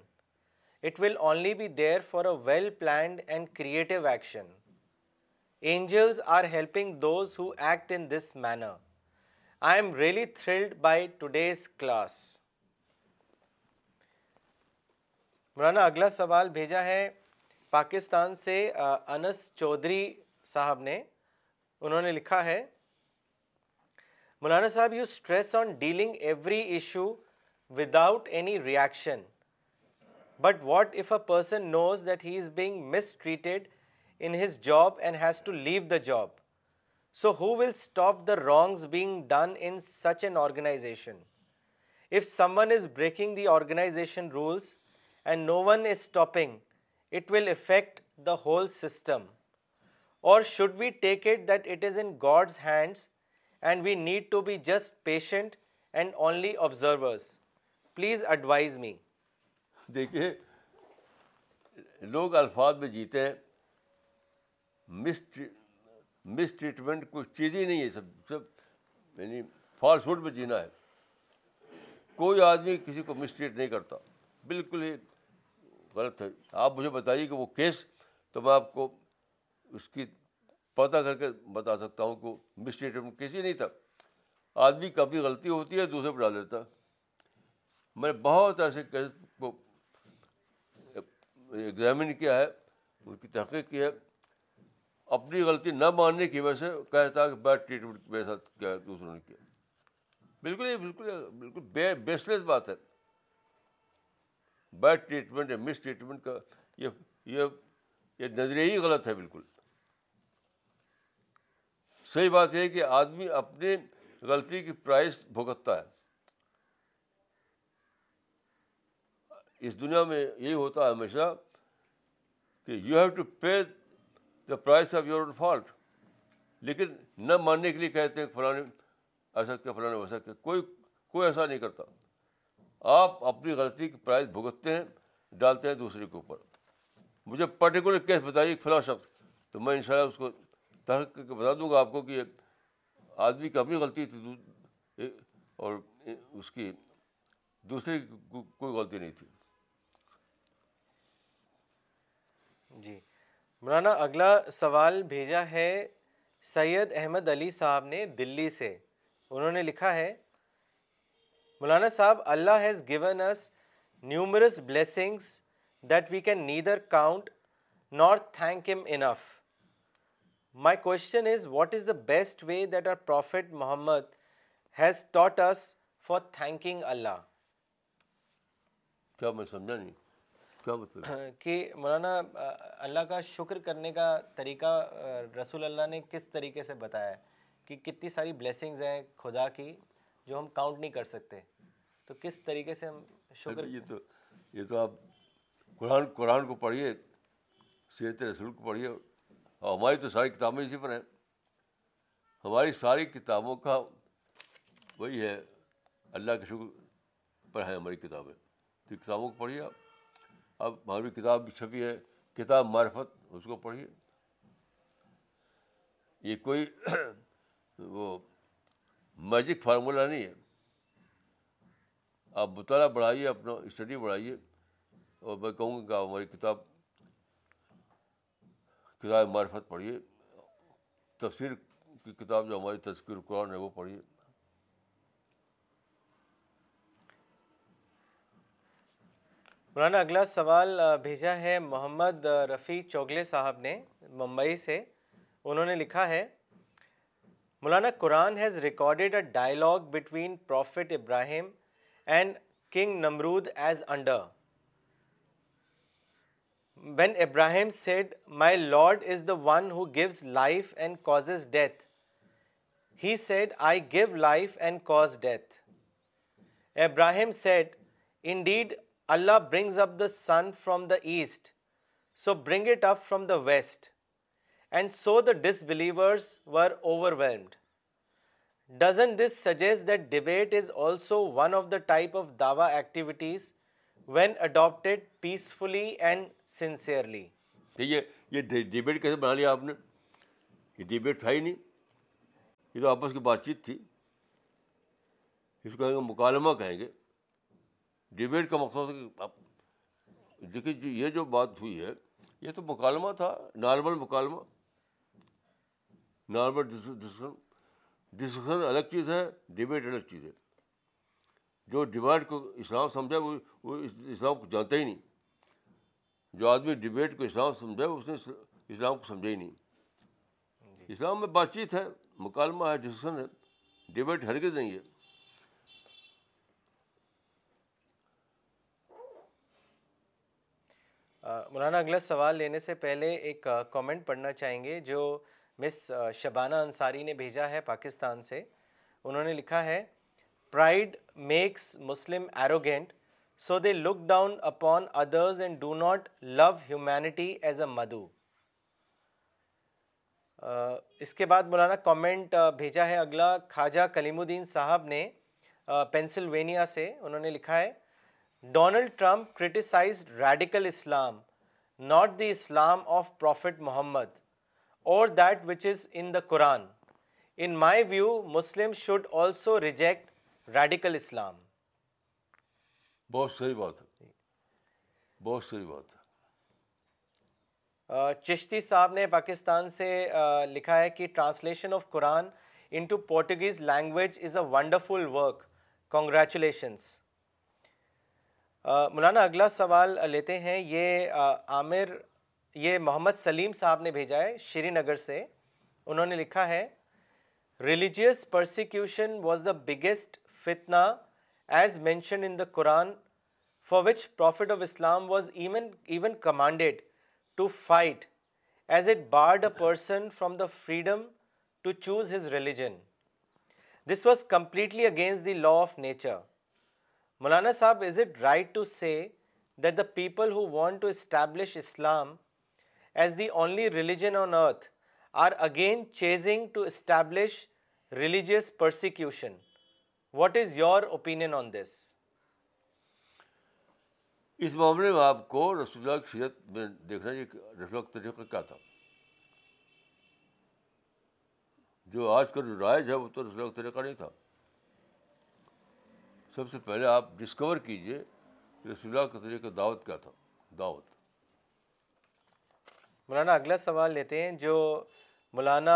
it will only be there for a well planned and creative action angels are helping those who act in this manner I am really thrilled by today's class مولانا اگلا سوال بھیجا ہے پاکستان سے انس چودھری صاحب نے انہوں نے لکھا ہے مولانا صاحب you stress on dealing every issue without any reaction but what if a person knows that he is being mistreated in his job and has to leave the job so who will stop the wrongs being done in such an organization if someone is breaking the organization rules and no one is stopping it will affect the whole system or should we take it that it is in God's hands and we need to be just patient and only observers please advise me دیکھیے لوگ الفاظ میں جیتے ہیں مس ٹریٹمنٹ کچھ چیز ہی نہیں ہے سب سب یعنی فالس فوڈ میں جینا ہے کوئی آدمی کسی کو مس ٹریٹ نہیں کرتا بالکل ہی غلط ہے آپ مجھے بتائیے کہ وہ کیس تو میں آپ کو اس کی پتہ کر کے بتا سکتا ہوں کہ مس کیس ہی نہیں تھا آدمی کبھی اپنی غلطی ہوتی ہے دوسرے پہ ڈال دیتا میں بہت ایسے کیس کو ایگزامن کیا ہے ان کی تحقیق کی ہے اپنی غلطی نہ ماننے کی وجہ سے کہتا کہ بیڈ ٹریٹمنٹ میرے ساتھ کیا دوسروں نے کیا بالکل یہ بالکل بالکل بیس لیس بات ہے بیڈ ٹریٹمنٹ یا مس ٹریٹمنٹ کا یہ یہ یہ نظریہ ہی غلط ہے بالکل صحیح بات یہ ہے کہ آدمی اپنی غلطی کی پرائز بھگتتا ہے اس دنیا میں یہی ہوتا ہے ہمیشہ کہ you have to pay the price of your fault لیکن نہ ماننے کے لیے کہتے ہیں کہ فلاں ایسا کیا فلاں ویسا کیا کوئی کوئی ایسا نہیں کرتا آپ اپنی غلطی کی پرائز بھگتتے ہیں ڈالتے ہیں دوسرے کے اوپر مجھے پرٹیکولر کیس بتائیے فلاں شخص تو میں ان شاء اللہ اس کو تحق کر کے بتا دوں گا آپ کو کہ آدمی کی اپنی غلطی تھی اور اس کی دوسرے کوئی غلطی نہیں تھی جی مولانا اگلا سوال بھیجا ہے سید احمد علی صاحب نے دلی سے انہوں نے لکھا ہے مولانا صاحب Allah has given us numerous blessings that we can neither count not thank him enough my question is what is the best way that our prophet Muhammad has taught us for thanking Allah کیا میں سمجھا نہیں ہاں، کہ مولانا اللہ کا شکر کرنے کا طریقہ رسول اللہ نے کس طریقے سے بتایا ہے کہ کتنی ساری بلیسنگز ہیں خدا کی جو ہم کاؤنٹ نہیں کر سکتے تو کس طریقے سے ہم شکر یہ تو یہ تو آپ قرآن قرآن کو پڑھیے سیرت رسول کو پڑھیے اور ہماری تو ساری کتابیں اسی پر ہیں ہماری ساری کتابوں کا وہی ہے اللہ کے شکر پر ہیں ہماری کتابیں تو کتابوں کو پڑھیے آپ اب ہماری کتاب بھی چھپی ہے کتاب معرفت اس کو پڑھیے یہ کوئی (clears throat) وہ میجک فارمولہ نہیں ہے آپ مطالعہ بڑھائیے اپنا اسٹڈی بڑھائیے اور میں کہوں گا کہ ہماری کتاب کتاب معرفت پڑھیے تفسیر کی کتاب جو ہماری تذکر قرآن ہے وہ پڑھیے مولانا اگلا سوال بھیجا ہے محمد رفیع چوگلے صاحب نے ممبئی سے انہوں نے لکھا ہے مولانا Quran has recorded a dialogue between prophet Ibrahim and king Nimrod as under when Ibrahim said my lord is the one who gives life and causes death he said I give life and cause death Ibrahim said indeed Allah brings up the sun from the east so bring it up from the west and so the disbelievers were overwhelmed debate is also one of the type of دعویٰز when adopted peacefully and sincerely ٹھیک ہے یہ ڈبیٹ کیسے بنا لیا آپ نے یہ ڈبیٹ تھا ہی نہیں یہ تو آپس کی بات چیت تھی اس کہ مکالمہ کہیں گے ڈبیٹ کا مقصد تھا دیکھیے یہ جو بات ہوئی ہے یہ تو مکالمہ تھا نارمل مکالمہ نارمل ڈسکشن ڈسکشن الگ چیز ہے ڈبیٹ الگ چیز ہے جو ڈبیٹ کو اسلام سمجھا وہ وہ اسلام کو جانتا ہی نہیں جو آدمی ڈبیٹ کو اسلام سمجھا اس نے اسلام کو سمجھا ہی نہیں جی۔ اسلام میں بات چیت ہے مکالمہ ہے ڈسکشن ہے ڈبیٹ ہرگز نہیں ہے مولانا اگلا سوال لینے سے پہلے ایک کامنٹ پڑھنا چاہیں گے جو مس شبانہ انصاری نے بھیجا ہے پاکستان سے انہوں نے لکھا ہے pride makes Muslim arrogant so they look down upon others and do not love humanity as a مدو اس کے بعد مولانا کامنٹ بھیجا ہے اگلا خواجہ کلیم الدین صاحب نے پینسلوینیا سے انہوں نے لکھا ہے Donald Trump criticise radical Islam not the Islam of prophet Muhammad اور that which is in the Quran in my view Muslim should also reject radical Islam بہت صحیح بات ہے بہت صحیح بات ہے چشتی صاحب نے پاکستان سے لکھا ہے کہ translation of Quran in to Portuguese language is a wonderful work congratulations مولانا اگلا سوال لیتے ہیں یہ عامر یہ محمد سلیم صاحب نے بھیجا ہے شری نگر سے انہوں نے لکھا ہے religious persecution was the biggest فتنا as mention in the Quran for which prophet of Islam was even even commanded to fight as it barred a person from the freedom to choose his religion this was completely against the law of nature مولانا صاحب is is it right to to to say that the people who want establish establish Islam as the only religion on on earth are again chasing religious persecution what your opinion this اس معاملے میں میں آپ کو رسول رسول اللہ اللہ کی سیرت دیکھنا یہ کا طریقہ کیا تھا جو آج کا جو تھا سب سے پہلے آپ ڈسکور کیجیے کہ رسول اللہ کا دعوت دعوت کیا تھا مولانا اگلا سوال لیتے ہیں جو مولانا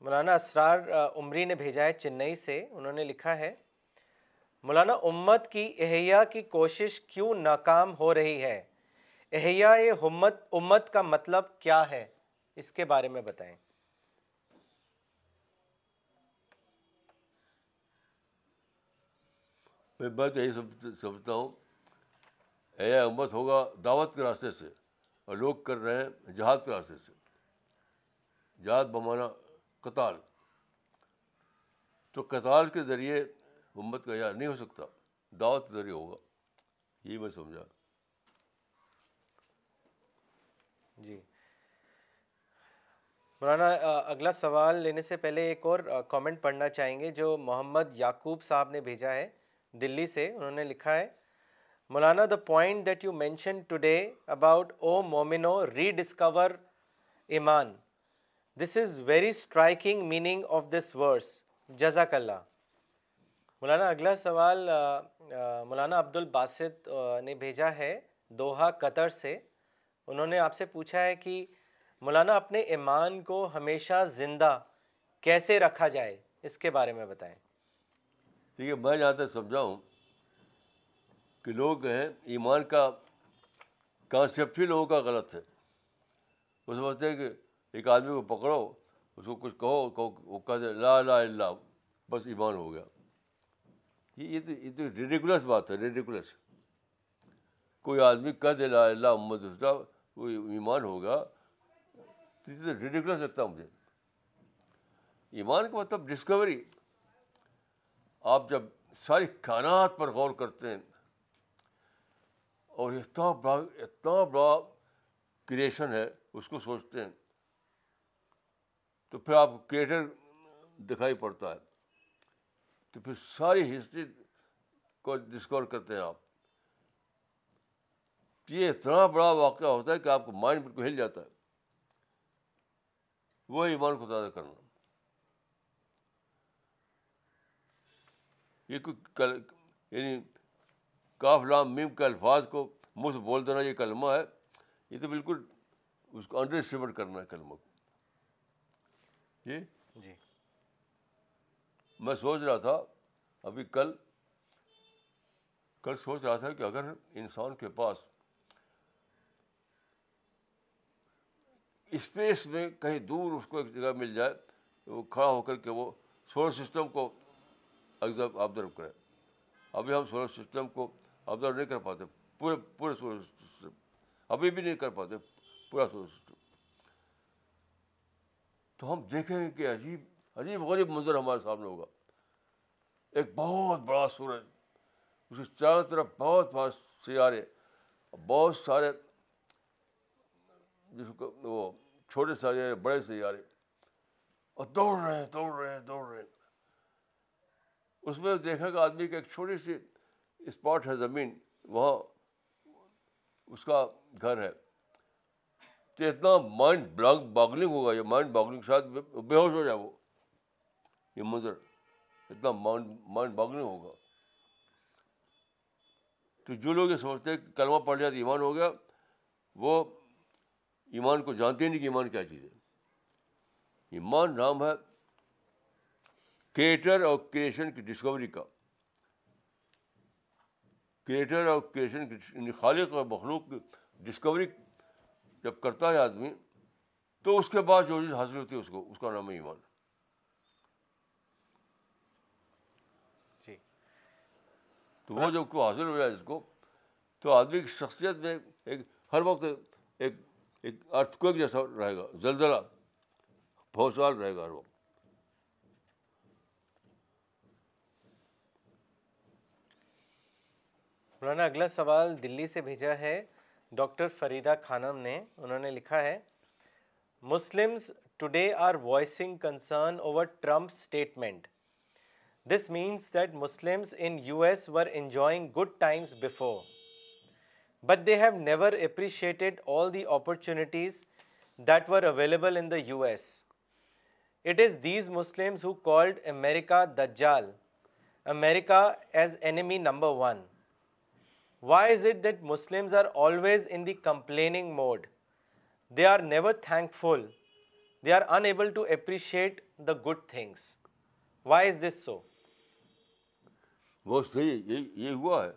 مولانا اسرار عمری نے بھیجا ہے چنئی سے انہوں نے لکھا ہے مولانا امت کی احیاء کی کوشش کیوں ناکام ہو رہی ہے امت امت کا مطلب کیا ہے اس کے بارے میں بتائیں میں تو یہی سمجھتا ہوں اے امت ہوگا دعوت کے راستے سے اور لوگ کر رہے ہیں جہاد کے راستے سے جہاد بمانا قطال تو قطال کے ذریعے امت کا یار نہیں ہو سکتا دعوت کے ذریعے ہوگا یہی میں سمجھا جی مولانا اگلا سوال لینے سے پہلے ایک اور کامنٹ پڑھنا چاہیں گے جو محمد یعقوب صاحب نے بھیجا ہے دلی سے انہوں نے لکھا ہے مولانا the point that you mention today about O مومنو ری ڈسکور ایمان this is very striking meaning of this verse جزاک اللہ مولانا اگلا سوال مولانا عبد الباسط نے بھیجا ہے دوحہ قطر سے انہوں نے آپ سے پوچھا ہے کہ مولانا اپنے ایمان کو ہمیشہ زندہ کیسے رکھا جائے اس کے بارے میں بتائیں دیکھیے میں جہاں تک سمجھا ہوں کہ لوگ ہیں ایمان کا کانسیپٹ ہی لوگوں کا غلط ہے وہ سمجھتے ہیں کہ ایک آدمی کو پکڑو اس کو کچھ کہو وہ کہتے دے لا لا اللہ بس ایمان ہو گیا یہ تو یہ تو ریڈیکولس بات ہے ریڈیکولس کوئی آدمی کہہ دے لا اللہ محمد کا وہ ایمان ہو گیا تو ریڈیکولس لگتا مجھے ایمان کا مطلب ڈسکوری آپ جب ساری کائنات پر غور کرتے ہیں اور اتنا بڑا اتنا بڑا کریشن ہے اس کو سوچتے ہیں تو پھر آپ کو کریٹر دکھائی پڑتا ہے تو پھر ساری ہسٹری کو ڈسکور کرتے ہیں آپ یہ اتنا بڑا واقعہ ہوتا ہے کہ آپ کو مائنڈ بالکل ہل جاتا ہے وہ ایمان کو تازہ کرنا یہ کل یعنی کاف لام میم کے الفاظ کو سے بول دینا یہ کلمہ ہے یہ تو بالکل اس کو انڈر اسٹیمیٹ کرنا ہے کلمہ کو جی جی میں سوچ رہا تھا ابھی کل کل سوچ رہا تھا کہ اگر انسان کے پاس اسپیس میں کہیں دور اس کو ایک جگہ مل جائے وہ کھڑا ہو کر کے وہ سولر سسٹم کو ایگزام آبزرو کریں ابھی ہم سولر سسٹم کو آبزرو نہیں کر پاتے پورے پورے سولر سسٹم ابھی بھی نہیں کر پاتے پورا سولر سسٹم تو ہم دیکھیں گے کہ عجیب عجیب غریب منظر ہمارے سامنے ہوگا ایک بہت بڑا سورج اس کے چاروں طرف بہت بہت سیارے بہت سارے جس کو وہ چھوٹے سیارے بڑے سیارے اور دوڑ رہے ہیں دوڑ رہے ہیں دوڑ رہے ہیں اس میں دیکھے کہ آدمی کا ایک چھوٹی سی اسپاٹ ہے زمین وہاں اس کا گھر ہے تو اتنا مائنڈ باگلنگ ہوگا یہ مائنڈ باگلنگ شاید بے ہوش ہو جائے وہ یہ منظر اتنا مائنڈ مائنڈ باگلنگ ہوگا تو جو لوگ یہ سوچتے ہیں کلمہ پڑھ لیا تو ایمان ہو گیا وہ ایمان کو جانتے نہیں کہ ایمان کیا چیز ہے ایمان نام ہے کریٹر اور کریشن کی ڈسکوری کا کریٹر اور کریشن کی یعنی خالق اور مخلوق کی ڈسکوری جب کرتا ہے آدمی تو اس کے بعد جو چیز حاصل ہوتی ہے اس کو اس کا نام ہے ایمان جی۔ تو وہ جب کو حاصل ہو جائے اس کو تو آدمی کی شخصیت میں ایک ہر وقت ایک ایک ارتھ کوک جیسا رہے گا زلزلہ سال رہے گا ہر وقت مولانا اگلا سوال دلی سے بھیجا ہے ڈاکٹر فریدہ خانم نے انہوں نے لکھا ہے Muslims today are voicing concern over Trump statement this means that Muslims in U S were enjoying good times before but they have never appreciated all the opportunities that were available in the U S it is these Muslims who called America دجال America as enemy number one why is it that Muslims are always in the complaining mode they are never thankful they are unable to appreciate the good things why is this so وہ صحیح ہے یہ ہوا ہے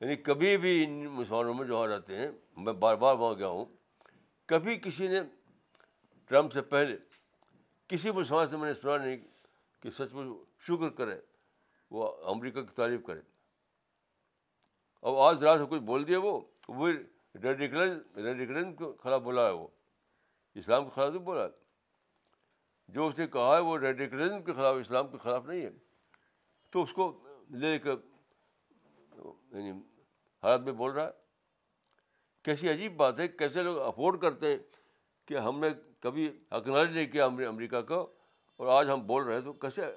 یعنی کبھی بھی ان مسلمانوں میں جہاں رہتے ہیں میں بار بار وہاں گیا ہوں کبھی کسی نے ٹرمپ سے پہلے کسی مسلمان سے میں نے سنا نہیں کہ سچ مچ شکر کرے وہ امریکہ کی تعریف کرے اور آج رات سے کچھ بول دیا وہ وہ ریڈیکلن ریڈیکلن کے خلاف بولا ہے وہ اسلام کے خلاف نہیں بولا جو اس نے کہا ہے وہ ریڈیکلن کے خلاف اسلام کے خلاف نہیں ہے تو اس کو لے کے یعنی حالت میں بول رہا ہے کیسی عجیب بات ہے کیسے لوگ افورڈ کرتے ہیں کہ ہم نے کبھی اکنالج نہیں کیا امریکہ کو اور آج ہم بول رہے ہیں تو کیسے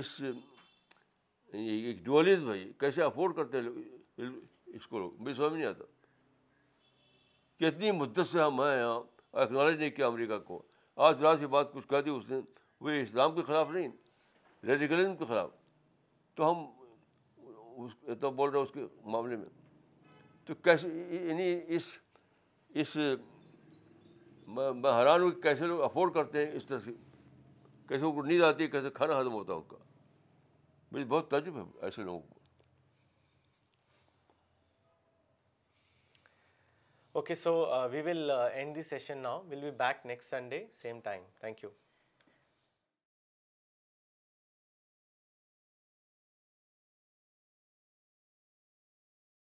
اس یعنی ایک جولس بھائی کیسے افورڈ کرتے ہیں اس کو لوگ میری سمجھ نہیں آتا کتنی مدت سے ہم ہیں یہاں اکنالج نہیں کیا امریکہ کو آج رات یہ بات کچھ کہہ دی اس نے وہ اسلام کے خلاف نہیں ریڈیکلزم کے خلاف تو ہم اس بول رہے ہیں اس کے معاملے میں تو کیسے یعنی اس اس میں حیران ہوں کہ کیسے لوگ افورڈ کرتے ہیں اس طرح سے کیسے ان کو نیند آتی ہے کیسے کھانا ختم ہوتا ہے اس کا مجھے بہت تجربہ ہے ایسے لوگوں کو Okay, so uh, we will uh, end the session now. We'll be back next Sunday, same time. Thank you.